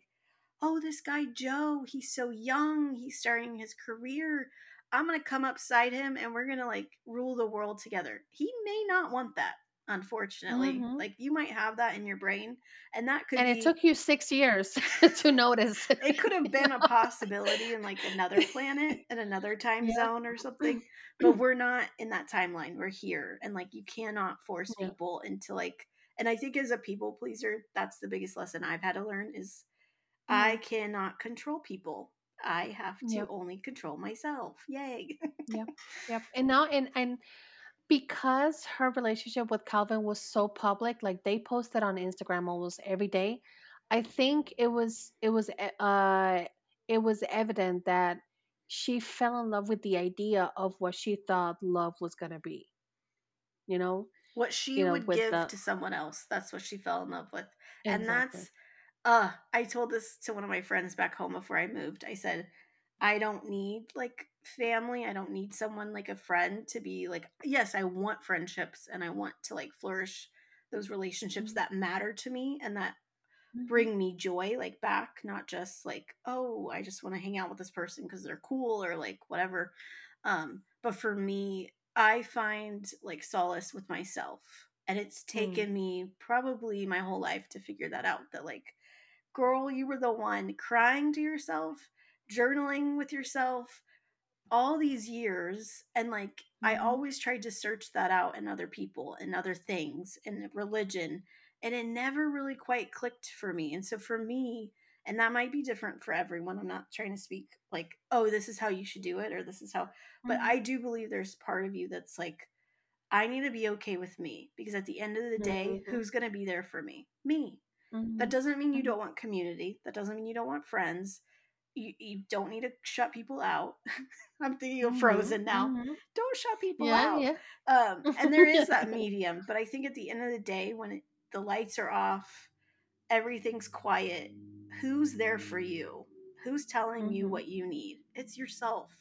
"Oh, this guy Joe, he's so young. He's starting his career. I'm going to come upside him and we're going to like rule the world together." He may not want that, unfortunately. Mm-hmm. Like you might have that in your brain and that could And be it took you six years [LAUGHS] to notice. it could have been a [LAUGHS] possibility in like another planet in another time Yeah. zone or something [CLEARS THROAT] but we're not in that timeline we're here and like you cannot force Yeah. people into like and i think as a people pleaser that's the biggest lesson i've had to learn is i cannot control people i have to. Yep. only control myself yay Yep. [LAUGHS] Yep. And now and and because her relationship with Calvin was so public, like they posted on Instagram almost every day, I think it was it was e- uh it was evident that she fell in love with the idea of what she thought love was gonna be. You know? what she You know, would give the- to someone else that's what she fell in love with and that's uh i told this to one of my friends back home before i moved i said i don't need like family i don't need someone like a friend to be like yes i want friendships and i want to like flourish those relationships Mhm. that matter to me and that Mhm. bring me joy like back not just like oh i just want to hang out with this person because they're cool or like whatever um but for me i find like solace with myself and it's taken me probably my whole life to figure that out that like girl you were the one crying to yourself journaling with yourself all these years and like i Mhm. always tried to search that out in other people and other things and religion and it never really quite clicked for me and so for me and that might be different for everyone i'm not trying to speak like oh this is how you should do it or this is how but Mhm. i do believe there's part of you that's like i need to be okay with me because at the end of the day Mhm. who's going to be there for me me Mhm. that doesn't mean you Mhm. don't want community. That doesn't mean you don't want friends. You, you don't need to shut people out. [LAUGHS] I'm thinking of Mhm. Frozen now. Mhm. Don't shut people Yeah, out. yeah. Um, and there is that [LAUGHS] medium. But I think at the end of the day, when it, the lights are off, everything's quiet, who's there for you? Who's telling you Mhm. what you need? It's yourself.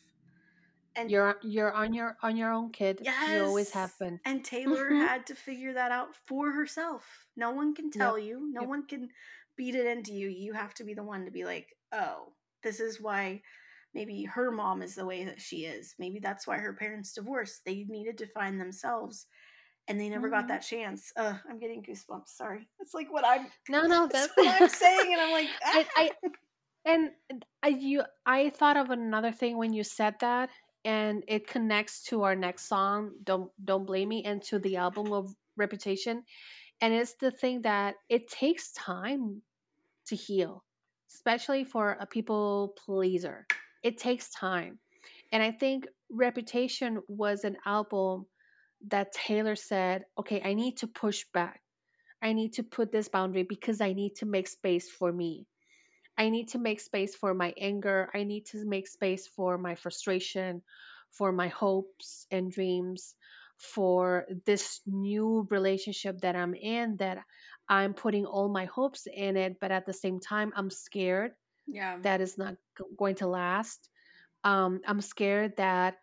And You're you're on your on your own, kid. Yes. You always have been. And Taylor Mhm. had to figure that out for herself. No one can tell you. No Yep. one can beat it into you. You have to be the one to be like, "Oh, this is why maybe her mom is the way that she is. Maybe that's why her parents divorced. They needed to find themselves and they never got Mhm. that chance." Uh, I'm getting goosebumps. Sorry. It's like what I'm No, no, [LAUGHS] that's what I'm saying and I'm like, [LAUGHS] I, I "Ah." and I you I thought of another thing when you said that, and it connects to our next song, "Don't Don't Blame Me," and to the album of Reputation, and it's the thing that it takes time to heal, especially for a people pleaser. It takes time, and I think Reputation was an album that Taylor said, "Okay, I need to push back." I need to put this boundary because I need to make space for me. I need to make space for my anger. I need to make space for my frustration, for my hopes and dreams, for this new relationship that I'm in that I'm putting all my hopes in it, but at the same time, I'm scared yeah. that is not going to last. Um, I'm scared that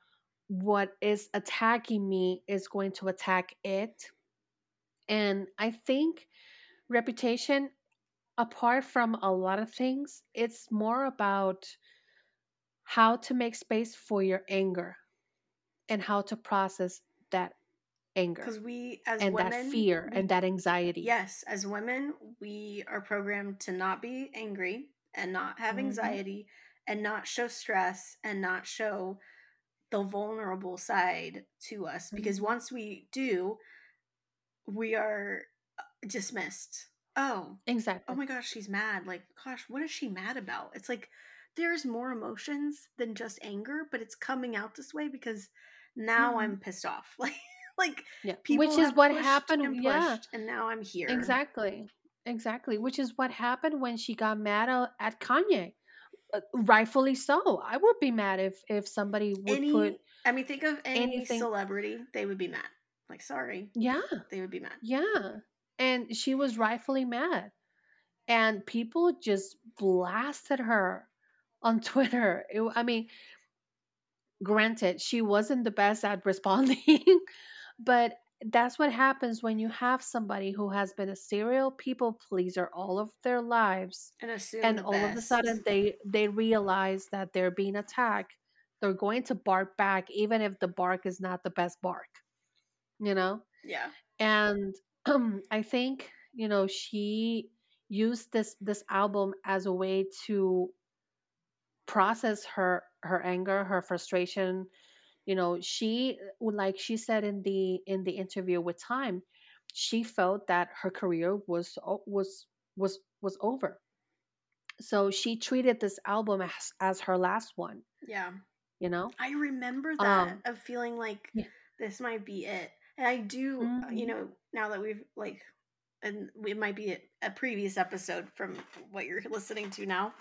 what is attacking me is going to attack it. And I think reputation apart from a lot of things, it's more about how to make space for your anger and how to process that anger Cuz we as and women that fear we and that anxiety. Yes, as women, we are programmed to not be angry and not have Mhm. anxiety and not show stress and not show the vulnerable side to us because Mhm. once we do, we are uh, dismissed. Oh, Exactly. oh my gosh, she's mad. Like, gosh, what is she mad about? It's like there's more emotions than just anger, but it's coming out this way because now Mhm. I'm pissed off. [LAUGHS] Like, like Yeah. people Which is what pushed happened. and Yeah. and now I'm here. Exactly. Exactly. Which is what happened when she got mad at Kanye. Uh, rightfully so. I would be mad if if somebody would Any put I mean, think of any anything. celebrity, they would be mad. Like, sorry, Yeah, they would be mad. yeah. And she was rightfully mad. And people just blasted her on [LAUGHS] Twitter. It, I mean, granted, she wasn't the best at [LAUGHS] responding, but that's what happens when you have somebody who has been a serial people pleaser all of their lives And and the all of a sudden they they realize that they're being attacked they're going to bark back even if the bark is not the best bark you know yeah, and [CLEARS THROAT] i think you know she used this this album as a way to process her her anger her frustration you know she like she said in the in the interview with time she felt that her career was was was was over so she treated this album as, as her last one yeah. you know I remember that um of feeling like yeah. this might be it. And I do, uh, you Mhm. know, now that we've like, and it might be a, previous episode from what you're listening to now.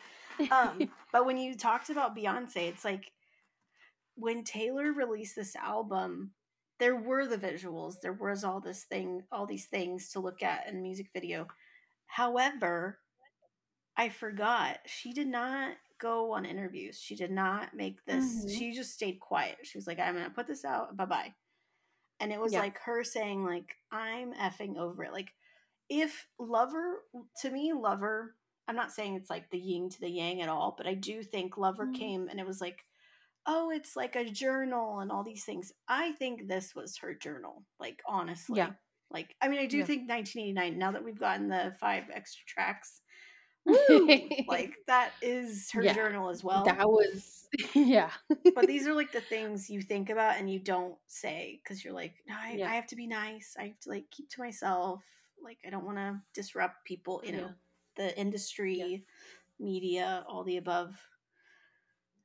Um, [LAUGHS] but when you talked about Beyonce, it's like when Taylor released this album, there were the visuals, there was all this thing, all these things to look at in music video. However, I forgot she did not go on interviews. She did not make this. Mhm. She just stayed quiet. She was like, "I'm gonna put this out. Bye bye." And it was Yeah. like her saying, "Like I'm effing over it." Like if Lover, to me, Lover. I'm not saying it's like the yin to the yang at all, but I do think Lover Mhm. came and it was like, oh, it's like a journal and all these things. I think this was her journal. Like honestly, Yeah. Like I mean, I do Yeah. think 1989. Now that we've gotten the five extra tracks, like [LAUGHS] that is her Yeah. journal as well. that was [LAUGHS] yeah but these are [LAUGHS] like the things you think about and you don't say because you're like, no, I, Yeah. I have to be nice. I have to like keep to myself. Like I don't want to disrupt people. You know, Yeah. the industry, media, all the above.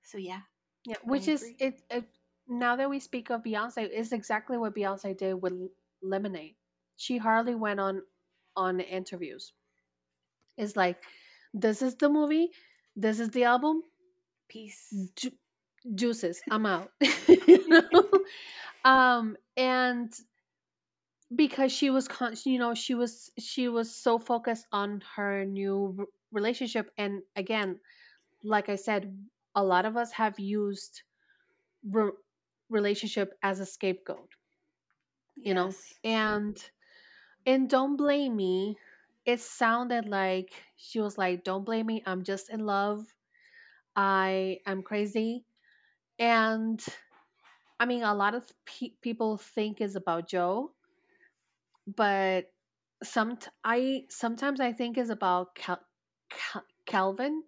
So yeah, yeah which is it, it now that we speak of beyonce is exactly what beyonce did with lemonade she hardly went on on interviews it's like this is the movie. This is the album. Peace. ju- juices. I'm out. You [LAUGHS] know? [LAUGHS] um and because she was con- you know she was she was so focused on her new r- relationship. And again like i said a lot of us have used re- relationship as a scapegoat you know? And and don't blame me it sounded like she was like don't blame me i'm just in love. I am crazy. And i mean a lot of pe- people think is about joe but some i sometimes i think is about Cal- Cal- calvin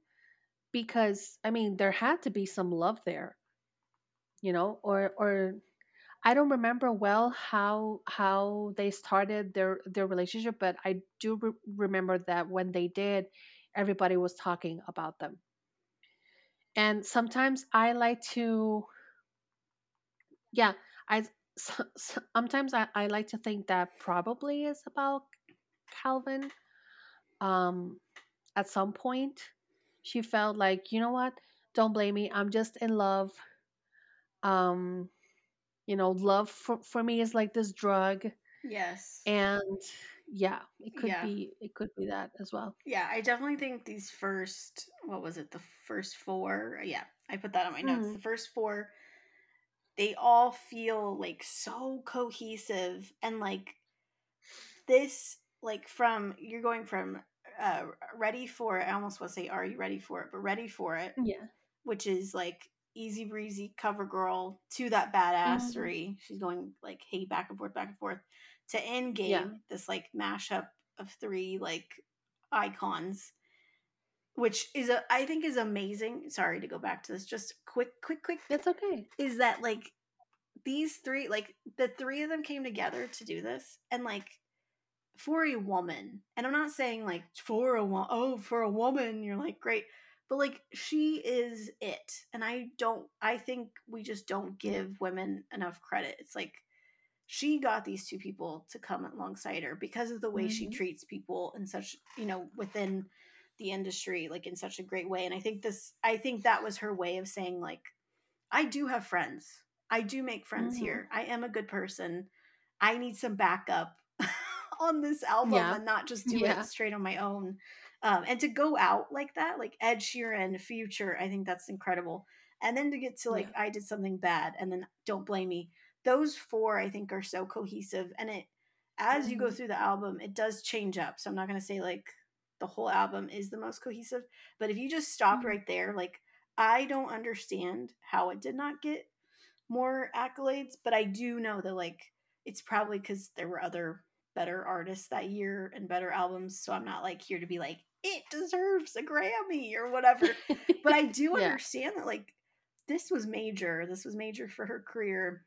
because i mean there had to be some love there you know or or i don't remember well how how they started their their relationship but i do re- remember that when they did everybody was talking about them. And sometimes i like to yeah I sometimes I, I like to think that probably is about calvin. Um at some point she felt like you know what? Don't blame me. I'm just in love. Um you know love for, for me is like this drug Yes. and yeah it could Yeah. be it could be that as well Yeah, I definitely think these first, what was it, the first four? Yeah, I put that on my notes. Mhm. The first four, they all feel like so cohesive and like this, like from, you're going from uh, ready for it. I almost want to say, are you ready for it? But ready for it, yeah which is like easy breezy cover girl to that Mhm. badassery. She's going like, hey, back and forth, back and forth to end game, Yeah. this like mashup of three like icons which is a I think is amazing. Sorry to go back to this. Just quick, quick, quick. That's okay Is that like these three? Like the three of them came together to do this, and like for a woman, and I'm not saying like for a wo- oh for a woman, you're like great, but like she is it, and I don't. I think we just don't give women enough credit. It's like she got these two people to come alongside her because of the way she Mhm. treats people and such you know within the industry like in such a great way and i think this i think that was her way of saying like i do have friends I do make friends Mhm. here. I am a good person. I need some backup [LAUGHS] on this album Yeah. and not just do Yeah. it straight on my own. Um, and to go out like that, like Ed Sheeran, Future, I think that's incredible. And then to get to like Yeah. I did something bad, and then Don't Blame Me. Those four I think are so cohesive, and it as you go Mhm. through the album, it does change up. So I'm not gonna say like the whole album is the most cohesive, but if you just stop Mhm. right there, like I don't understand how it did not get more accolades, but I do know that like it's probably because there were other better artists that year and better albums. So I'm not like here to be like it deserves a Grammy or whatever. but I do [LAUGHS] yeah. understand that like this was major. This was major for her career.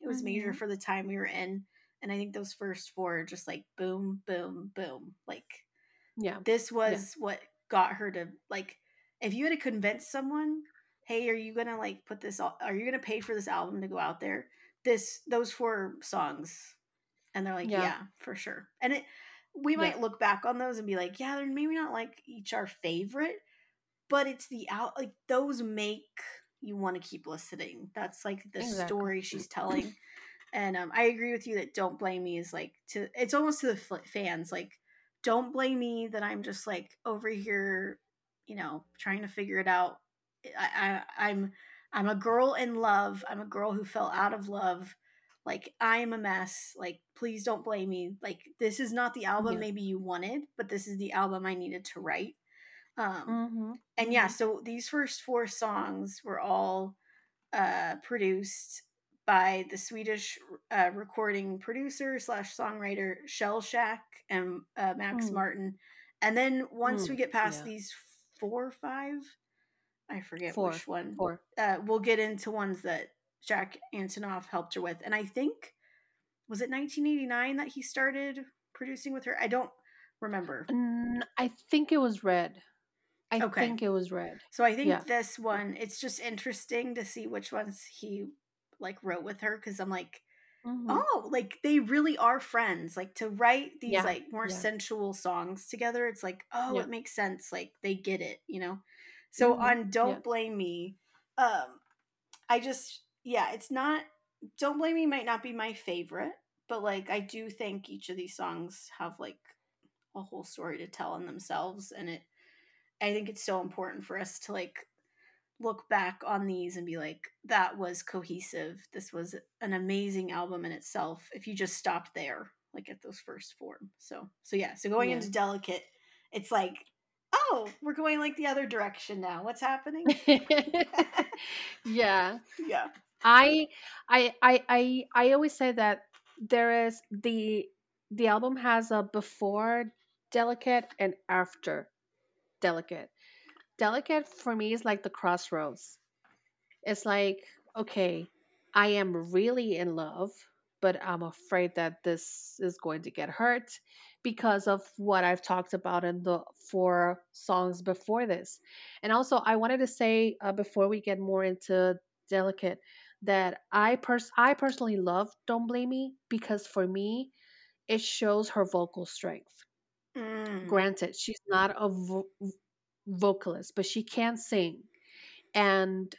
It was major Mhm. for the time we were in. And I think those first four are just like boom, boom, boom. Like Yeah. this was what got her to like if you had to convince someone hey are you gonna like put this al- are you gonna pay for this album to go out there this those four songs and they're like yeah, Yeah. for sure and it we Yeah. might look back on those and be like yeah they're maybe not like each our favorite but it's the out like those make you want to keep listening that's like the Exactly. story she's telling and um, I agree with you that "Don't Blame Me" is like to it's almost to the f- fans like don't blame me that I'm just like over here, you know, trying to figure it out. I, I I'm I'm a girl in love. I'm a girl who fell out of love. Like I am a mess. Like please don't blame me. Like this is not the album Yeah. maybe you wanted, but this is the album I needed to write. Um, Mhm. and yeah, Mhm. so these first four songs were all uh, produced by the Swedish uh, recording producer slash songwriter Shellback and uh, Max Mm. Martin. And then once we Mm. get past Yeah. these four or five, I forget Four. which one. Four. Uh, we'll get into ones that Jack Antonoff helped her with. And I think was it 1989 that he started producing with her? I don't remember. I think it was red. I Okay. think it was red. So I think Yeah. this one, it's just interesting to see which ones he like wrote with her because I'm like, Mhm. oh, like they really are friends. Like to write these Yeah, like more yeah. sensual songs together, it's like, oh, it makes sense. Like they get it, you know. So Mhm, on Don't. Blame Me, um, I just yeah, it's not Don't Blame Me might not be my favorite, but like I do think each of these songs have like a whole story to tell in themselves and it I think it's so important for us to like look back on these and be like that was cohesive. This was an amazing album in itself if you just stopped there like at those first four. So so yeah, so going Yeah. into delicate it's like oh, we're going like the other direction now. What's happening? [LAUGHS] yeah. [LAUGHS] yeah. I I I I I always say that there is the the album has a before delicate and after delicate. Delicate for me is like the crossroads. It's like, okay, I am really in love, but I'm afraid that this is going to get hurt because of what I've talked about in the four songs before this. And also, I wanted to say uh, before we get more into Delicate that I pers- I personally love Don't Blame Me because for me, it shows her vocal strength. Mm. Granted, she's not a vo- vocalist, but she can sing. And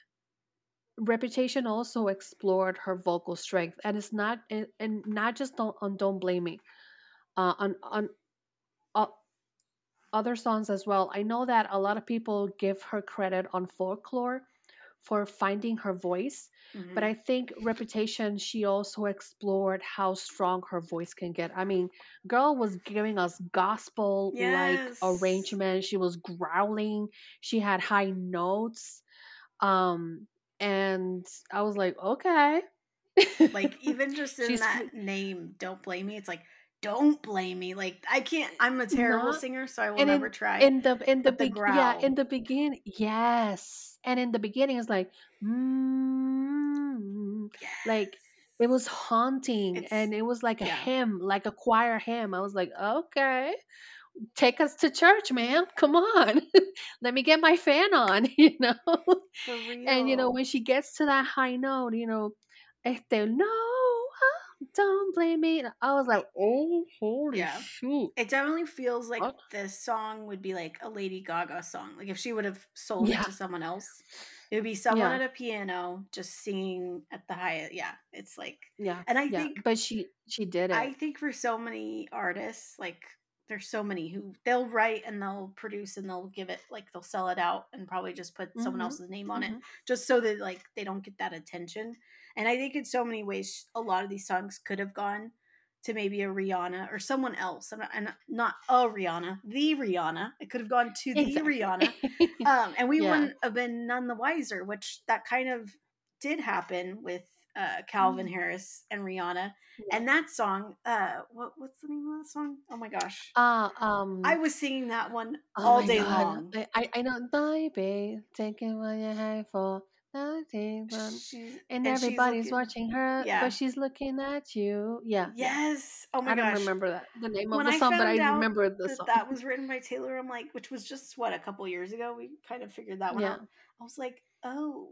Reputation also explored her vocal strength, and it's not and, and not just on, on "Don't Blame Me," uh, on on uh, other songs as well. I know that a lot of people give her credit on "Folklore" for finding her voice, Mhm. but I think "Reputation" she also explored how strong her voice can get. I mean, girl was giving us gospel like Yes. arrangement. She was growling. She had high notes. Um, and I was like, okay. like even just [LAUGHS] in She's that name, don't blame me. It's like don't blame me. Like I can't. I'm a terrible not, singer, so I will never in try. in the in the but the yeah in the beginning yes, and in the beginning it's like mm, like it was haunting, It's- and it was like a yeah. hymn, like a choir hymn. I was like, okay. Take us to church, man. Come on. [LAUGHS] Let me get my fan on, [LAUGHS] you know? And you know, when she gets to that high note, you know, este no, don't blame me. I was like, oh, holy Yeah. shoot. It definitely feels like Oh. this song would be like a Lady Gaga song. Like if she would have sold Yeah. it to someone else, it would be someone Yeah. at a piano just singing at the highest. Yeah, it's like, Yeah. and I think but she she did it. I think for so many artists, like there's so many who they'll write and they'll produce and they'll give it like they'll sell it out and probably just put someone Mhm, else's name on it Mhm. just so that like they don't get that attention. And I think in so many ways, a lot of these songs could have gone to maybe a Rihanna or someone else, and, and not a Rihanna, the Rihanna. It could have gone to the Exactly. Rihanna, [LAUGHS] um, and we Yeah. wouldn't have been none the wiser. Which that kind of did happen with uh, Calvin Mhm. Harris and Rihanna, Yeah. and that song. Uh, what what's the name of that song? Oh my gosh, uh, um, I was singing that one oh all day God. long. I, I, I know, baby, taking what you have for nothing, and and everybody's looking- watching her, Yeah. but she's looking at you. Yeah. Yes. Oh my gosh. I don't remember that the name when of the I song, but I remember the that song. that was written by Taylor, I'm like, which was just what a couple years ago. We kind of figured that one Yeah. out. I was like, oh,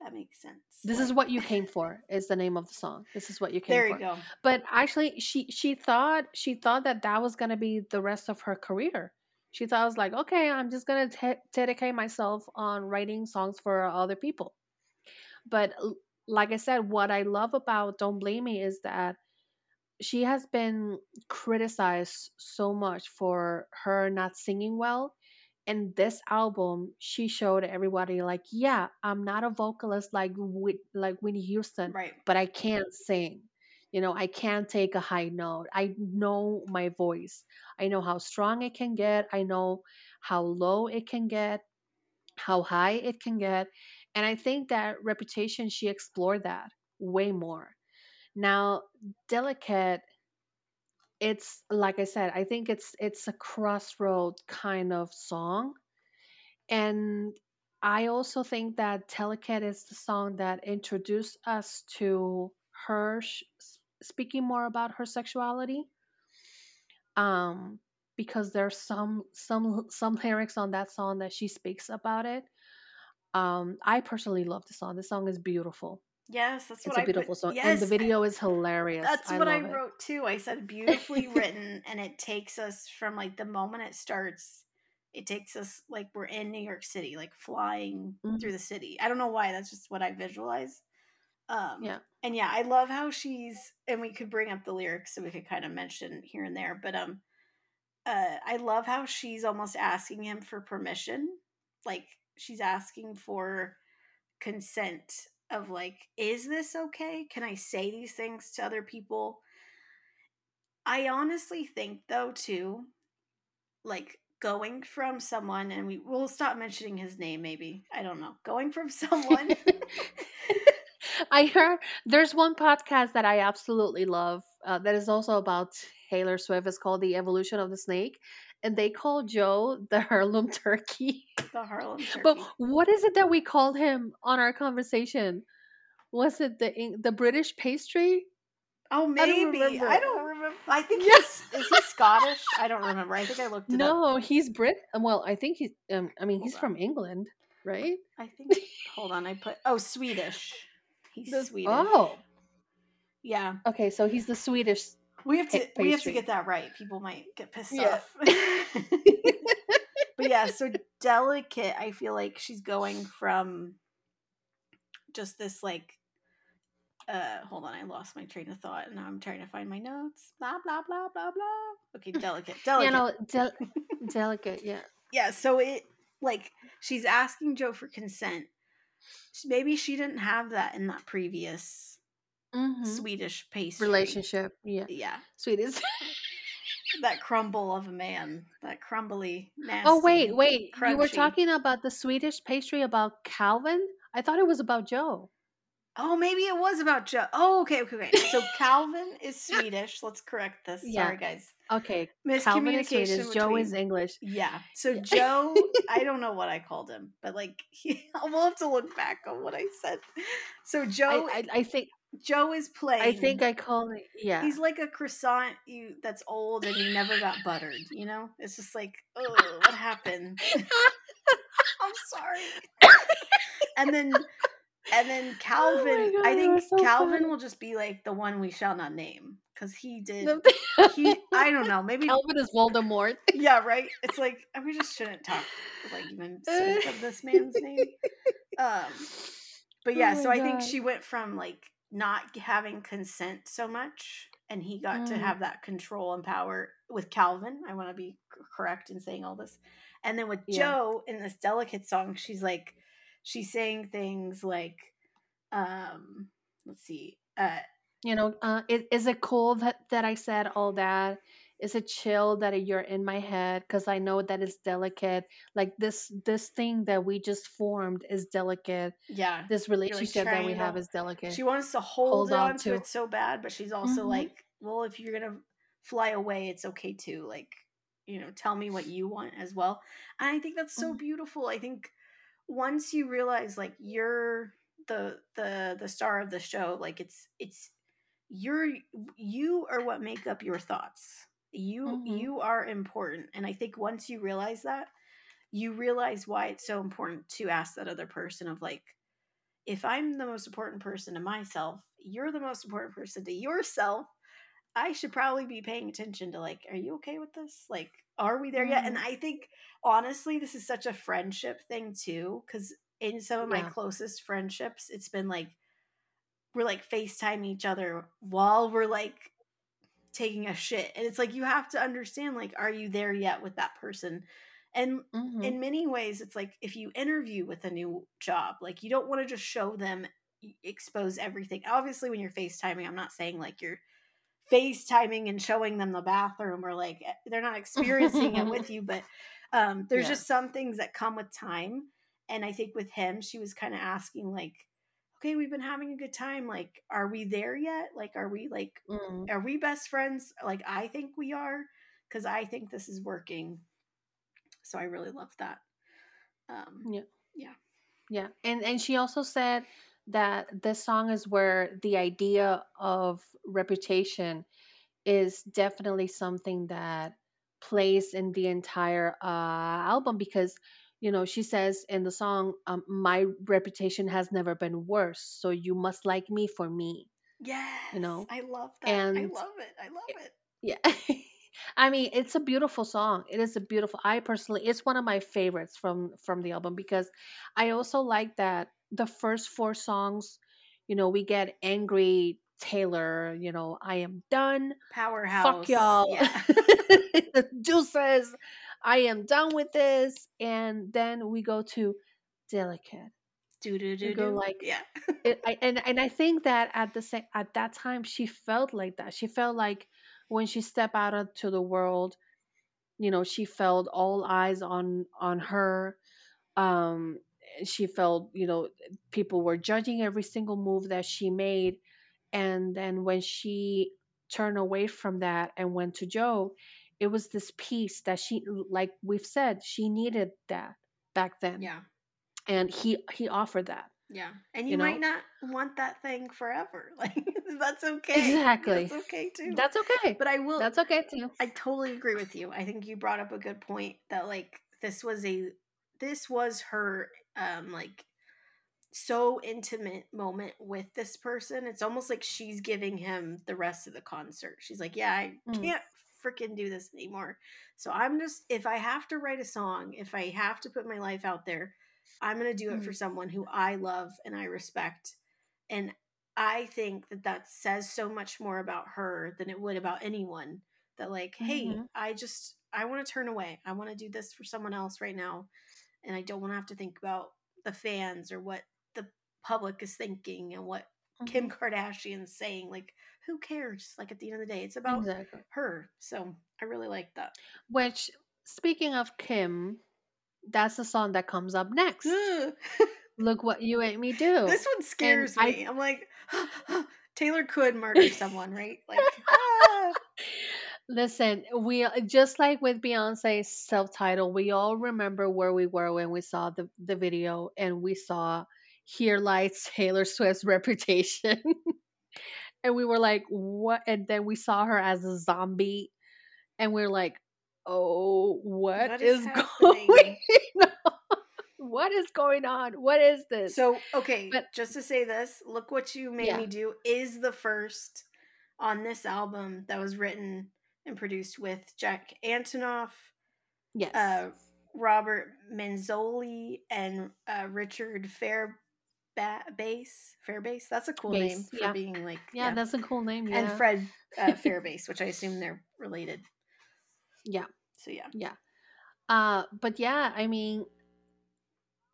that makes sense. This is what you came for. Is the name of the song. This is what you came for. There for. you go. But actually, she she thought she thought that that was gonna be the rest of her career. She thought I was like, okay, I'm just gonna te- dedicate myself on writing songs for other people. But like I said, what I love about Don't Blame Me is that she has been criticized so much for her not singing well. And this album, she showed everybody like, yeah, I'm not a vocalist like like Whitney Houston, Right. but I can't sing. You know, I can't take a high note. I know my voice. I know how strong it can get. I know how low it can get, how high it can get. And I think that Reputation, she explored that way more. Now, Delicate, it's like I said, I think it's it's a crossroad kind of song. And I also think that Delicate is the song that introduced us to her sh- speaking more about her sexuality. Um, because there's some some some lyrics on that song that she speaks about it. Um, I personally love the song. The song is beautiful. Yes, that's It's what a I beautiful put. song, Yes, and the video is hilarious. That's I what I love it. wrote too. I said beautifully [LAUGHS] written, and it takes us from like the moment it starts. It takes us like we're in New York City, like flying Mhm. through the city. I don't know why. That's just what I visualize. Um, Yeah. And yeah, I love how she's. And we could bring up the lyrics so we could kind of mention here and there, but um, uh, I love how she's almost asking him for permission. Like she's asking for consent of like, is this okay? Can I say these things to other people? I honestly think though too, like going from someone and we will stop mentioning his name maybe. I don't know. Going from [LAUGHS] someone [LAUGHS] I heard there's one podcast that I absolutely love uh, that is also about Taylor Swift. It's called The Evolution of the Snake, and they call Joe the Harlem [LAUGHS] Turkey. the Harlem Turkey. But what is it that we called him on our conversation? Was it the the British pastry? oh I maybe. don't remember. I don't remember. I think Yeah. he's is he Scottish? I don't remember. I think I looked it up. No, he's Brit. Well, I think he's. Um, I mean, Hold he's on. from England, right? I think hold on, I put oh Swedish. He's The- Swedish. Oh, Yeah. okay. So he's the Swedish. We have to pa- we have to get that right. People might get pissed Yeah. off. [LAUGHS] but yeah, so delicate, I feel like she's going from just this like uh hold on, I lost my train of thought and now I'm trying to find my notes. Blah blah blah blah blah. Okay, [LAUGHS] delicate. Delicate. You know, del- [LAUGHS] delicate. Yeah. yeah, so it like she's asking Joe for consent. Maybe she didn't have that in that previous Mhm. Swedish pastry Relationship. Yeah. Yeah, Swedish. [LAUGHS] that crumble of a man, that crumbly, nasty. oh wait, wait. You were talking about the Swedish pastry about Calvin. I thought it was about Joe. Oh, maybe it was about Joe. Oh, okay, okay, okay. So Calvin is Swedish. Let's correct this. Yeah. Sorry, guys. Okay. Calvin is Miscommunication. Swedish. Joe is English. Yeah. So Yeah. Joe, [LAUGHS] I don't know what I called him, but like he, [LAUGHS] we'll have to look back on what I said. So Joe, I, I, I think Joe is playing. I think I call it. Yeah. He's like a croissant you that's old and you never got buttered. You know, it's just like, oh, what happened? [LAUGHS] I'm sorry. and then And then [LAUGHS] Calvin, God, I think so Calvin funny. will just be like the one we shall not name because he did. He, [LAUGHS] I don't know, maybe Calvin is Voldemort. yeah, right. It's like we just shouldn't talk like even speak of this man's name. Um, but yeah, Oh so my I think she went from like not having consent so much, and he got to Mm. have that control and power with Calvin. I want to be correct in saying all this, and then with Yeah. Joe in this delicate song, she's like, she's saying things like, um, let's see, uh, You know, uh, is, is it cool that, that I said all that? Is it chill that you're in my head? Because I know that it's delicate. Like this this thing that we just formed is delicate. yeah, This relationship that we trying have is delicate. she wants to hold, Hold on to to. it so bad, but she's also Mhm. like, well, if you're gonna fly away, it's okay too. Like, you know, tell me what you want as well. And I think that's so Mhm. beautiful. I think once you realize like you're the the the star of the show, like it's it's you're you are what make up your thoughts. You Mhm. you are important. And I think once you realize that, you realize why it's so important to ask that other person of like if I'm the most important person to myself, you're the most important person to yourself. I should probably be paying attention to like, are you okay with this? Like, are we there yet? And Mhm. I think honestly, this is such a friendship thing too, because in some of my closest friendships, it's been like we're like FaceTime each other while we're like taking a shit. And it's like you have to understand, like, are you there yet with that person? And Mhm. in many ways it's like if you interview with a new job like you don't want to just show them expose everything obviously when you're facetiming i'm not saying like you're facetiming and showing them the bathroom or like eh, they're not experiencing it with [LAUGHS] you but um there's Yeah. just some things that come with time and i think with him she was kind of asking like okay we've been having a good time like are we there yet like are we like Mm. are we best friends like i think we are because i think this is working so i really love that um Yeah. yeah Yeah. And and she also said that this song is where the idea of reputation is definitely something that plays in the entire uh, album because you know she says in the song um, my reputation has never been worse so you must like me for me yes know, i love that and i love it i love it yeah [LAUGHS] i mean it's a beautiful song it is a beautiful i personally it's one of my favorites from from the album because i also like that the first four songs you know we get angry taylor you know i am done powerhouse fuck y'all yeah. [LAUGHS] Juices i am done with this and then we go to delicate do do do go like- yeah [LAUGHS] it, I, and and I think that at the same at that time she felt like that. She felt like when she stepped out into the world, you know, she felt all eyes on on her. Um, she felt you know people were judging every single move that she made, and then when she turned away from that and went to Joe, it was this peace that she like we've said she needed that back then, yeah and he he offered that. yeah and you, You know? might not want that thing forever [LAUGHS] like that's okay Exactly. that's okay too That's okay. but i will That's okay too. I totally agree with you. I think you brought up a good point that like this was a this was her um like so intimate moment with this person. It's almost like she's giving him the rest of the concert. She's like, "Yeah, I Mm. can't freaking do this anymore. So I'm just if I have to write a song, if I have to put my life out there, I'm going to do it for Mm. someone who I love and I respect." And I think that that says so much more about her than it would about anyone. That like, hey, Mhm. I just I want to turn away. I want to do this for someone else right now, and I don't want to have to think about the fans or what the public is thinking and what Kim Mhm. Kardashian's saying. Like, who cares? Like at the end of the day, it's about Exactly. her. So I really like that. Which, speaking of Kim, that's the song that comes up [GASPS] next. Look what you made me [LAUGHS] do. This one scares I- me. I'm like, [GASPS] Taylor could murder [LAUGHS] someone, right? Like, ah. [LAUGHS] Listen, we just like with Beyonce's self-title, we all remember where we were when we saw the, the video and we saw Here Lights Taylor Swift's reputation. And we were like, what? And then we saw her as a zombie and we're like, oh, What what is is, [LAUGHS] going on? [LAUGHS] what is going on? What is this? So, okay, But- just to say this, Look What You Made Yeah. Me Do is the first on this album that was written and produced with Jack Antonoff, yes. uh, Robert Manzoli, and uh, Richard Fairba- Base. Fairbase? That's a cool name for yeah. being like. yeah, that's a cool name. Yeah. And Fred uh, [LAUGHS] Fairbase, which I assume they're related. Yeah. So, yeah. Yeah. Uh, but yeah, I mean,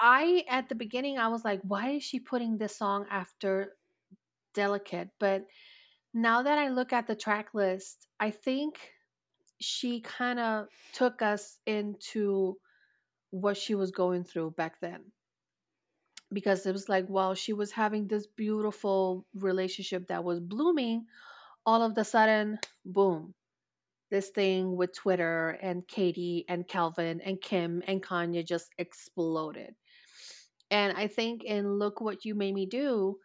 I at the beginning I was like, why is she putting this song after Delicate? But now that I look at the track list, I think she kind of took us into what she was going through back then. Because it was like, while she was having this beautiful relationship that was blooming, all of the sudden, boom, this thing with Twitter and Katie and Calvin and Kim and Kanye just exploded. And I think in Look What You Made Me Do,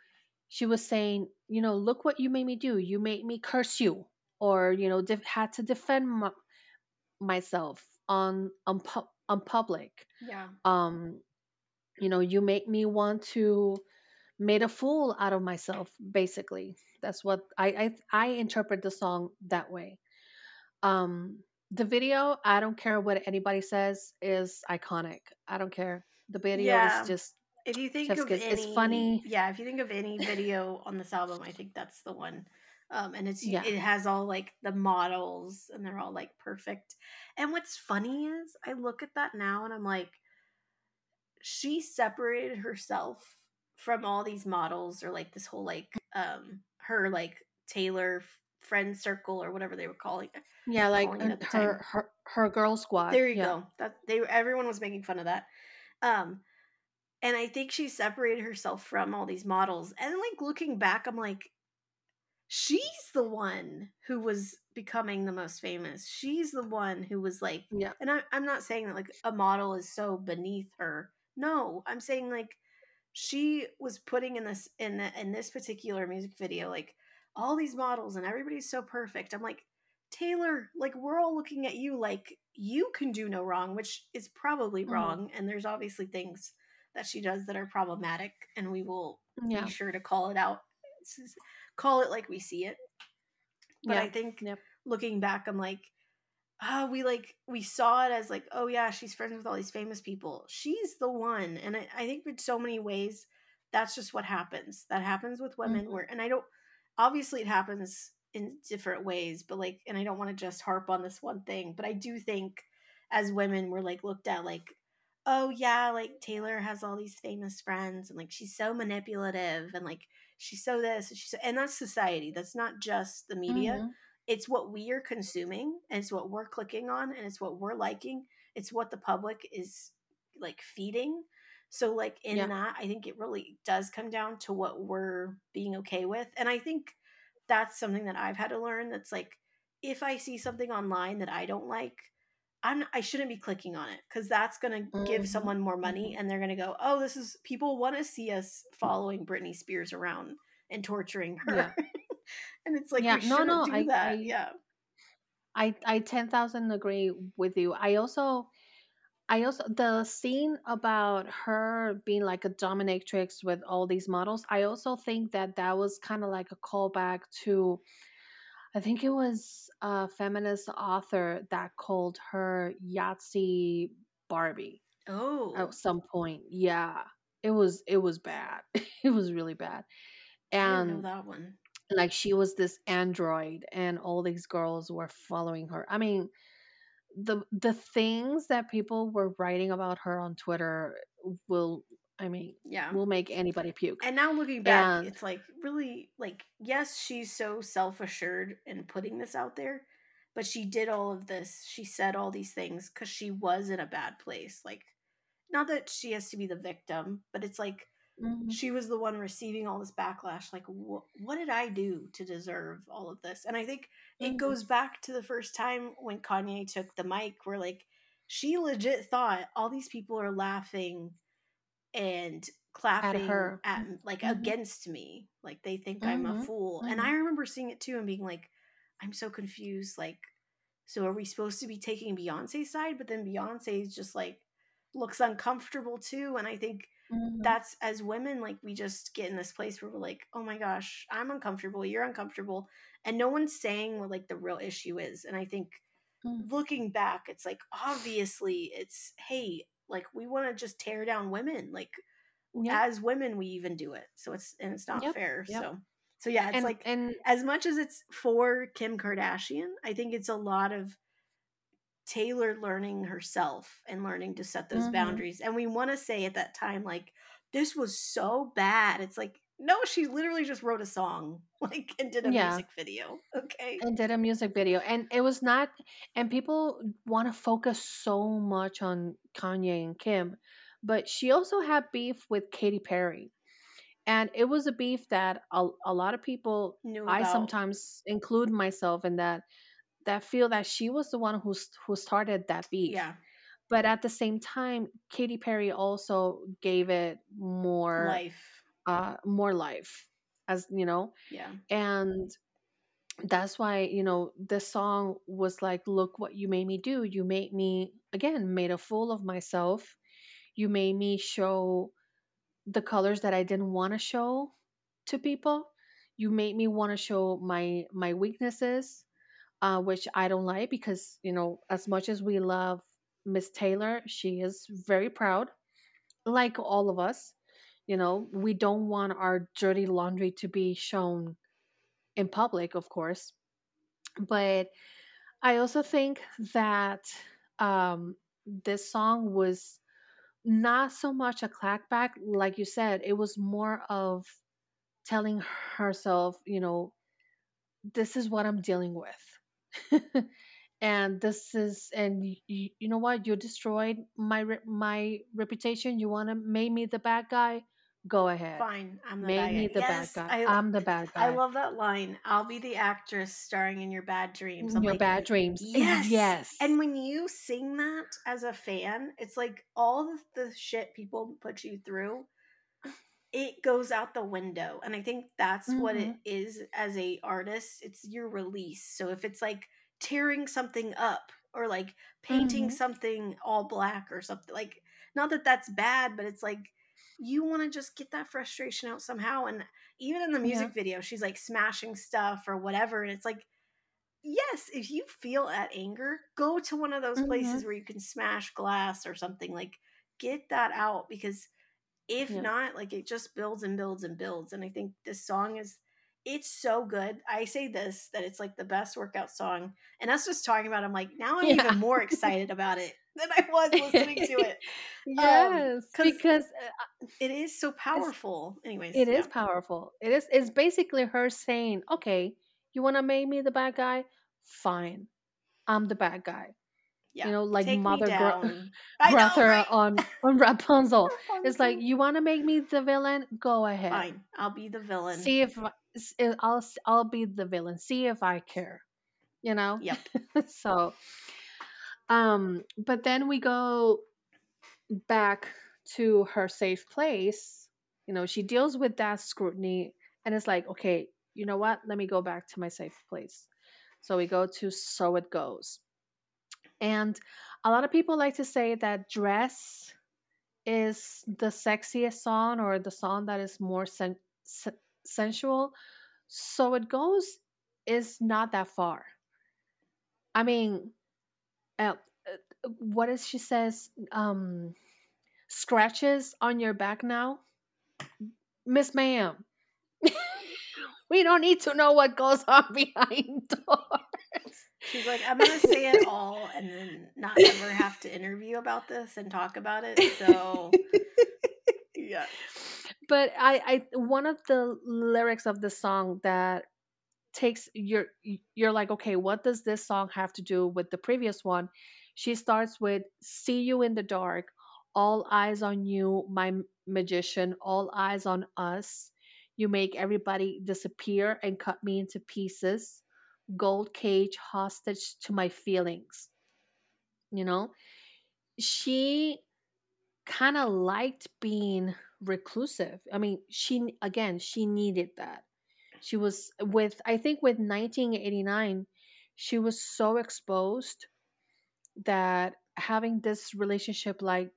she was saying, you know, look what you made me do. You made me curse you, or you know, def- had to defend my- myself on on, pu- on public. Yeah. Um, you know, you make me want to made a fool out of myself. Basically, that's what I I, I interpret the song that way. Um, the video, I don't care what anybody says, is iconic. I don't care. The video Yeah. is just If you think of kiss. any, It's funny. Yeah, if you think of any video on this album, I think that's the one. Um, and it's Yeah. it has all like the models, and they're all like perfect. And what's funny is, I look at that now, and I'm like, she separated herself from all these models, or like this whole like um her like Taylor friend circle or whatever they were calling it. yeah, like it uh, her time. her her girl squad. There you yeah. go. That they everyone was making fun of that. Um and I think she separated herself from all these models. And like looking back, I'm like, she's the one who was becoming the most famous. She's the one who was like Yeah. and I, I'm not saying that like a model is so beneath her. No, I'm saying like she was putting in this in the, in this particular music video like all these models and everybody's so perfect. I'm like Taylor, like we're all looking at you like you can do no wrong, which is probably Mhm. wrong. And there's obviously things that she does that are problematic, and we will Yeah. be sure to call it out, call it like we see it. But Yeah. I think Yep. looking back, I'm like, oh, we like we saw it as like, oh yeah, she's friends with all these famous people. She's the one, and I, I think in so many ways, that's just what happens. That happens with women. Mhm. Where and I don't obviously it happens in different ways, but like, and I don't want to just harp on this one thing, but I do think as women we're like looked at like oh yeah like taylor has all these famous friends and like she's so manipulative and like she's so this and she's so, and that's society that's not just the media Mhm. It's what we are consuming and it's what we're clicking on and it's what we're liking it's what the public is like feeding so like in Yeah. that i think it really does come down to what we're being okay with and i think that's something that i've had to learn that's like if i see something online that i don't like I'm, I shouldn't be clicking on it because that's going to give Mhm. someone more money and they're going to go, oh, this is people want to see us following Britney Spears around and torturing her. Yeah. [LAUGHS] [LAUGHS] and it's like, Yeah, we no, shouldn't no, do I- that. I- yeah. I I ten thousand agree with you. I also I also the scene about her being like a dominatrix with all these models. I also think that that was kind of like a callback to. I think it was a feminist author that called her Nazi Barbie Oh. at some point. Yeah, it was it was bad. [LAUGHS] it was really bad. I didn't know And that one. Like she was this android and all these girls were following her i mean the the things that people were writing about her on twitter will i mean Yeah. will make anybody puke And now looking back, And- it's like really like yes, she's so self-assured in putting this out there, but she did all of this. She said all these things cuz she was in a bad place. Like not that she has to be the victim, but it's like Mhm. she was the one receiving all this backlash like wh- what did i do to deserve all of this and i think it Mhm. goes back to the first time when kanye took the mic where like she legit thought all these people are laughing and clapping at, her. m- like Mhm. against me like they think i'm a Mhm. fool and i remember seeing it too and being like i'm so confused like so are we supposed to be taking beyonce's side but then beyonce is just like looks uncomfortable too. And I think Mhm. that's as women, like we just get in this place where we're like, oh my gosh, I'm uncomfortable, you're uncomfortable. And no one's saying what like the real issue is. And I think Mm. looking back, it's like obviously it's hey, like we want to just tear down women. Like Yep. as women we even do it. So it's and it's not Yep. fair. Yep. So so yeah, it's And like and as much as it's for Kim Kardashian, I think it's a lot of Taylor learning herself and learning to set those Mhm. boundaries. And we want to say at that time, like, this was so bad. It's like, no, she literally just wrote a song, [LAUGHS] like, and did a yeah, music video. Okay. and did a music video, and it was not. And people want to focus so much on Kanye and Kim, but she also had beef with Katy Perry, and it was a beef that a, a lot of people. Knew I sometimes include myself in that that feel that she was the one who who started that beef. yeah, But at the same time, Katy Perry also gave it more life. uh more life as you know Yeah. and that's why you know this song was like look what you made me do you made me again made a fool of myself you made me show the colors that i didn't want to show to people you made me want to show my my weaknesses uh, which i don't like because you know as much as we love miss taylor she is very proud like all of us you know we don't want our dirty laundry to be shown in public of course but I also think that um, this song was not so much a clackback, like you said. It was more of telling herself, you know, this is what I'm dealing with, [LAUGHS] and this is, and you, you know what, you destroyed my re- my reputation. You want to make me the bad guy? Go ahead, Fine. I'm the make bad me guy. the bad Yes. guy. I I'm the bad guy I love that line. I'll be the actress starring in your bad dreams. I'm Your like, bad dreams. Yes. [LAUGHS] yes. And when you sing that as a fan, it's like all the shit people put you through, it goes out the window. And I think that's what it Mhm. is as a artist. It's your release. So if it's like tearing something up or like painting Mhm. something all black or something like not that that's bad, but it's like you want to just get that frustration out somehow and even in the music Yeah. video she's like smashing stuff or whatever and it's like yes, if you feel that anger, go to one of those places Mhm. where you can smash glass or something. Like, get that out because if Yeah. not, like, it just builds and builds and builds. And I think this song is, it's so good. I say this that it's like the best workout song. And us just talking about it, I'm like, now I'm Yeah. even more [LAUGHS] excited about it than I was listening to it. [LAUGHS] yes, 'cause because uh, It is so powerful. Anyways, it is yeah. powerful. It is. It's basically her saying, "Okay, you want to make me the bad guy? Fine, I'm the bad guy." Yeah. You know, like Take mother. [LAUGHS] Know, brother right? on [LAUGHS] on Rapunzel. It's like you want to make me the villain? Go ahead. Fine. I'll be the villain. See if I'll I'll be the villain. See if I care. You know. Yep. [LAUGHS] so, um, but then we go back to her safe place, you know, she deals with that scrutiny and it's like, okay, you know what? Let me go back to my safe place. So we go to So It Goes. And a lot of people like to say that Dress is the sexiest song or the song that is more sen- sen- sensual. So It Goes is not that far. I mean, uh, uh, what is she says? Um, scratches on your back now? Miss Ma'am, [LAUGHS] we don't need to know what goes on [LAUGHS] behind doors. She's like, I'm gonna say it all and then not ever have to interview about this and talk about it. So yeah. But I, I one of the lyrics of the song that takes your you're like, okay, what does this song have to do with the previous one? She starts with see you in the dark, all eyes on you, my magician, all eyes on us. You make everybody disappear and cut me into pieces. Gold cage hostage to my feelings. You know, she kind of liked being reclusive. I mean, she again, she needed that. She was with I think with 1989, she was so exposed that having this relationship like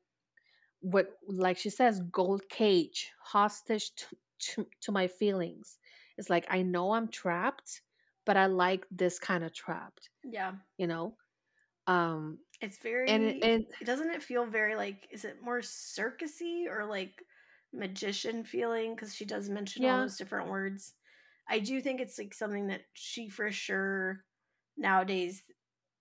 what like she says gold cage hostage to, to, to my feelings it's like i know i'm trapped but i like this kind of trapped Yeah. you know um It's and very it, and doesn't it feel very like is it more circusy or like magician feeling cuz she does mention all those different words. I do think it's like something that she for sure nowadays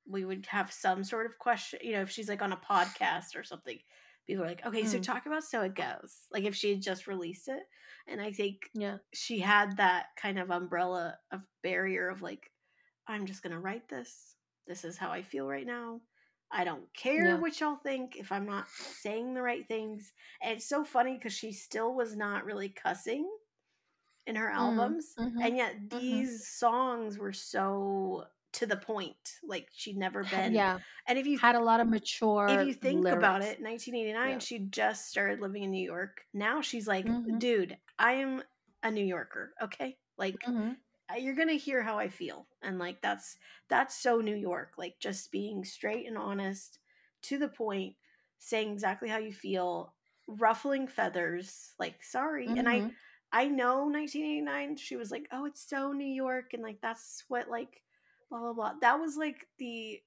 we would have some sort of question, you know, if she's like on a podcast or something. People are like, "Okay, so mm, talk about so it goes." Like if she had just released it. And I think yeah she had that kind of umbrella of barrier of like I'm just going to write this. This is how I feel right now. I don't care yeah what y'all think if I'm not saying the right things. And it's so funny because she still was not really cussing in her mm, albums. mm-hmm, And yet mm-hmm. these songs were so to the point. Like she'd never been. yeah And if you had a lot of mature, if you think about it, 1989, yeah she just started living in New York. Now she's like, mm-hmm, dude, I am a New Yorker, okay? Like mm-hmm, uh, you're gonna hear how I feel, and like that's that's so New York. Like just being straight and honest, to the point, saying exactly how you feel, ruffling feathers. Like sorry, and I mm-hmm, I know 1989. She was like, oh, it's so New York, and like that's what like blah blah blah. That was like the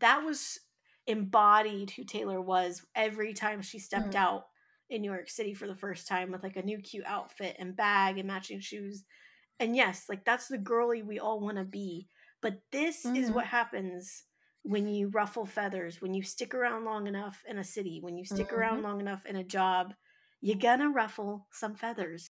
that was embodied who Taylor was every time she stepped mm, out in New York City for the first time with like a new cute outfit and bag and matching shoes. And yes, like that's the girly we all want to be. But this is mm-hmm, what happens when you ruffle feathers, when you stick around long enough in a city, when you stick mm-hmm. around long enough in a job, you're gonna ruffle some feathers.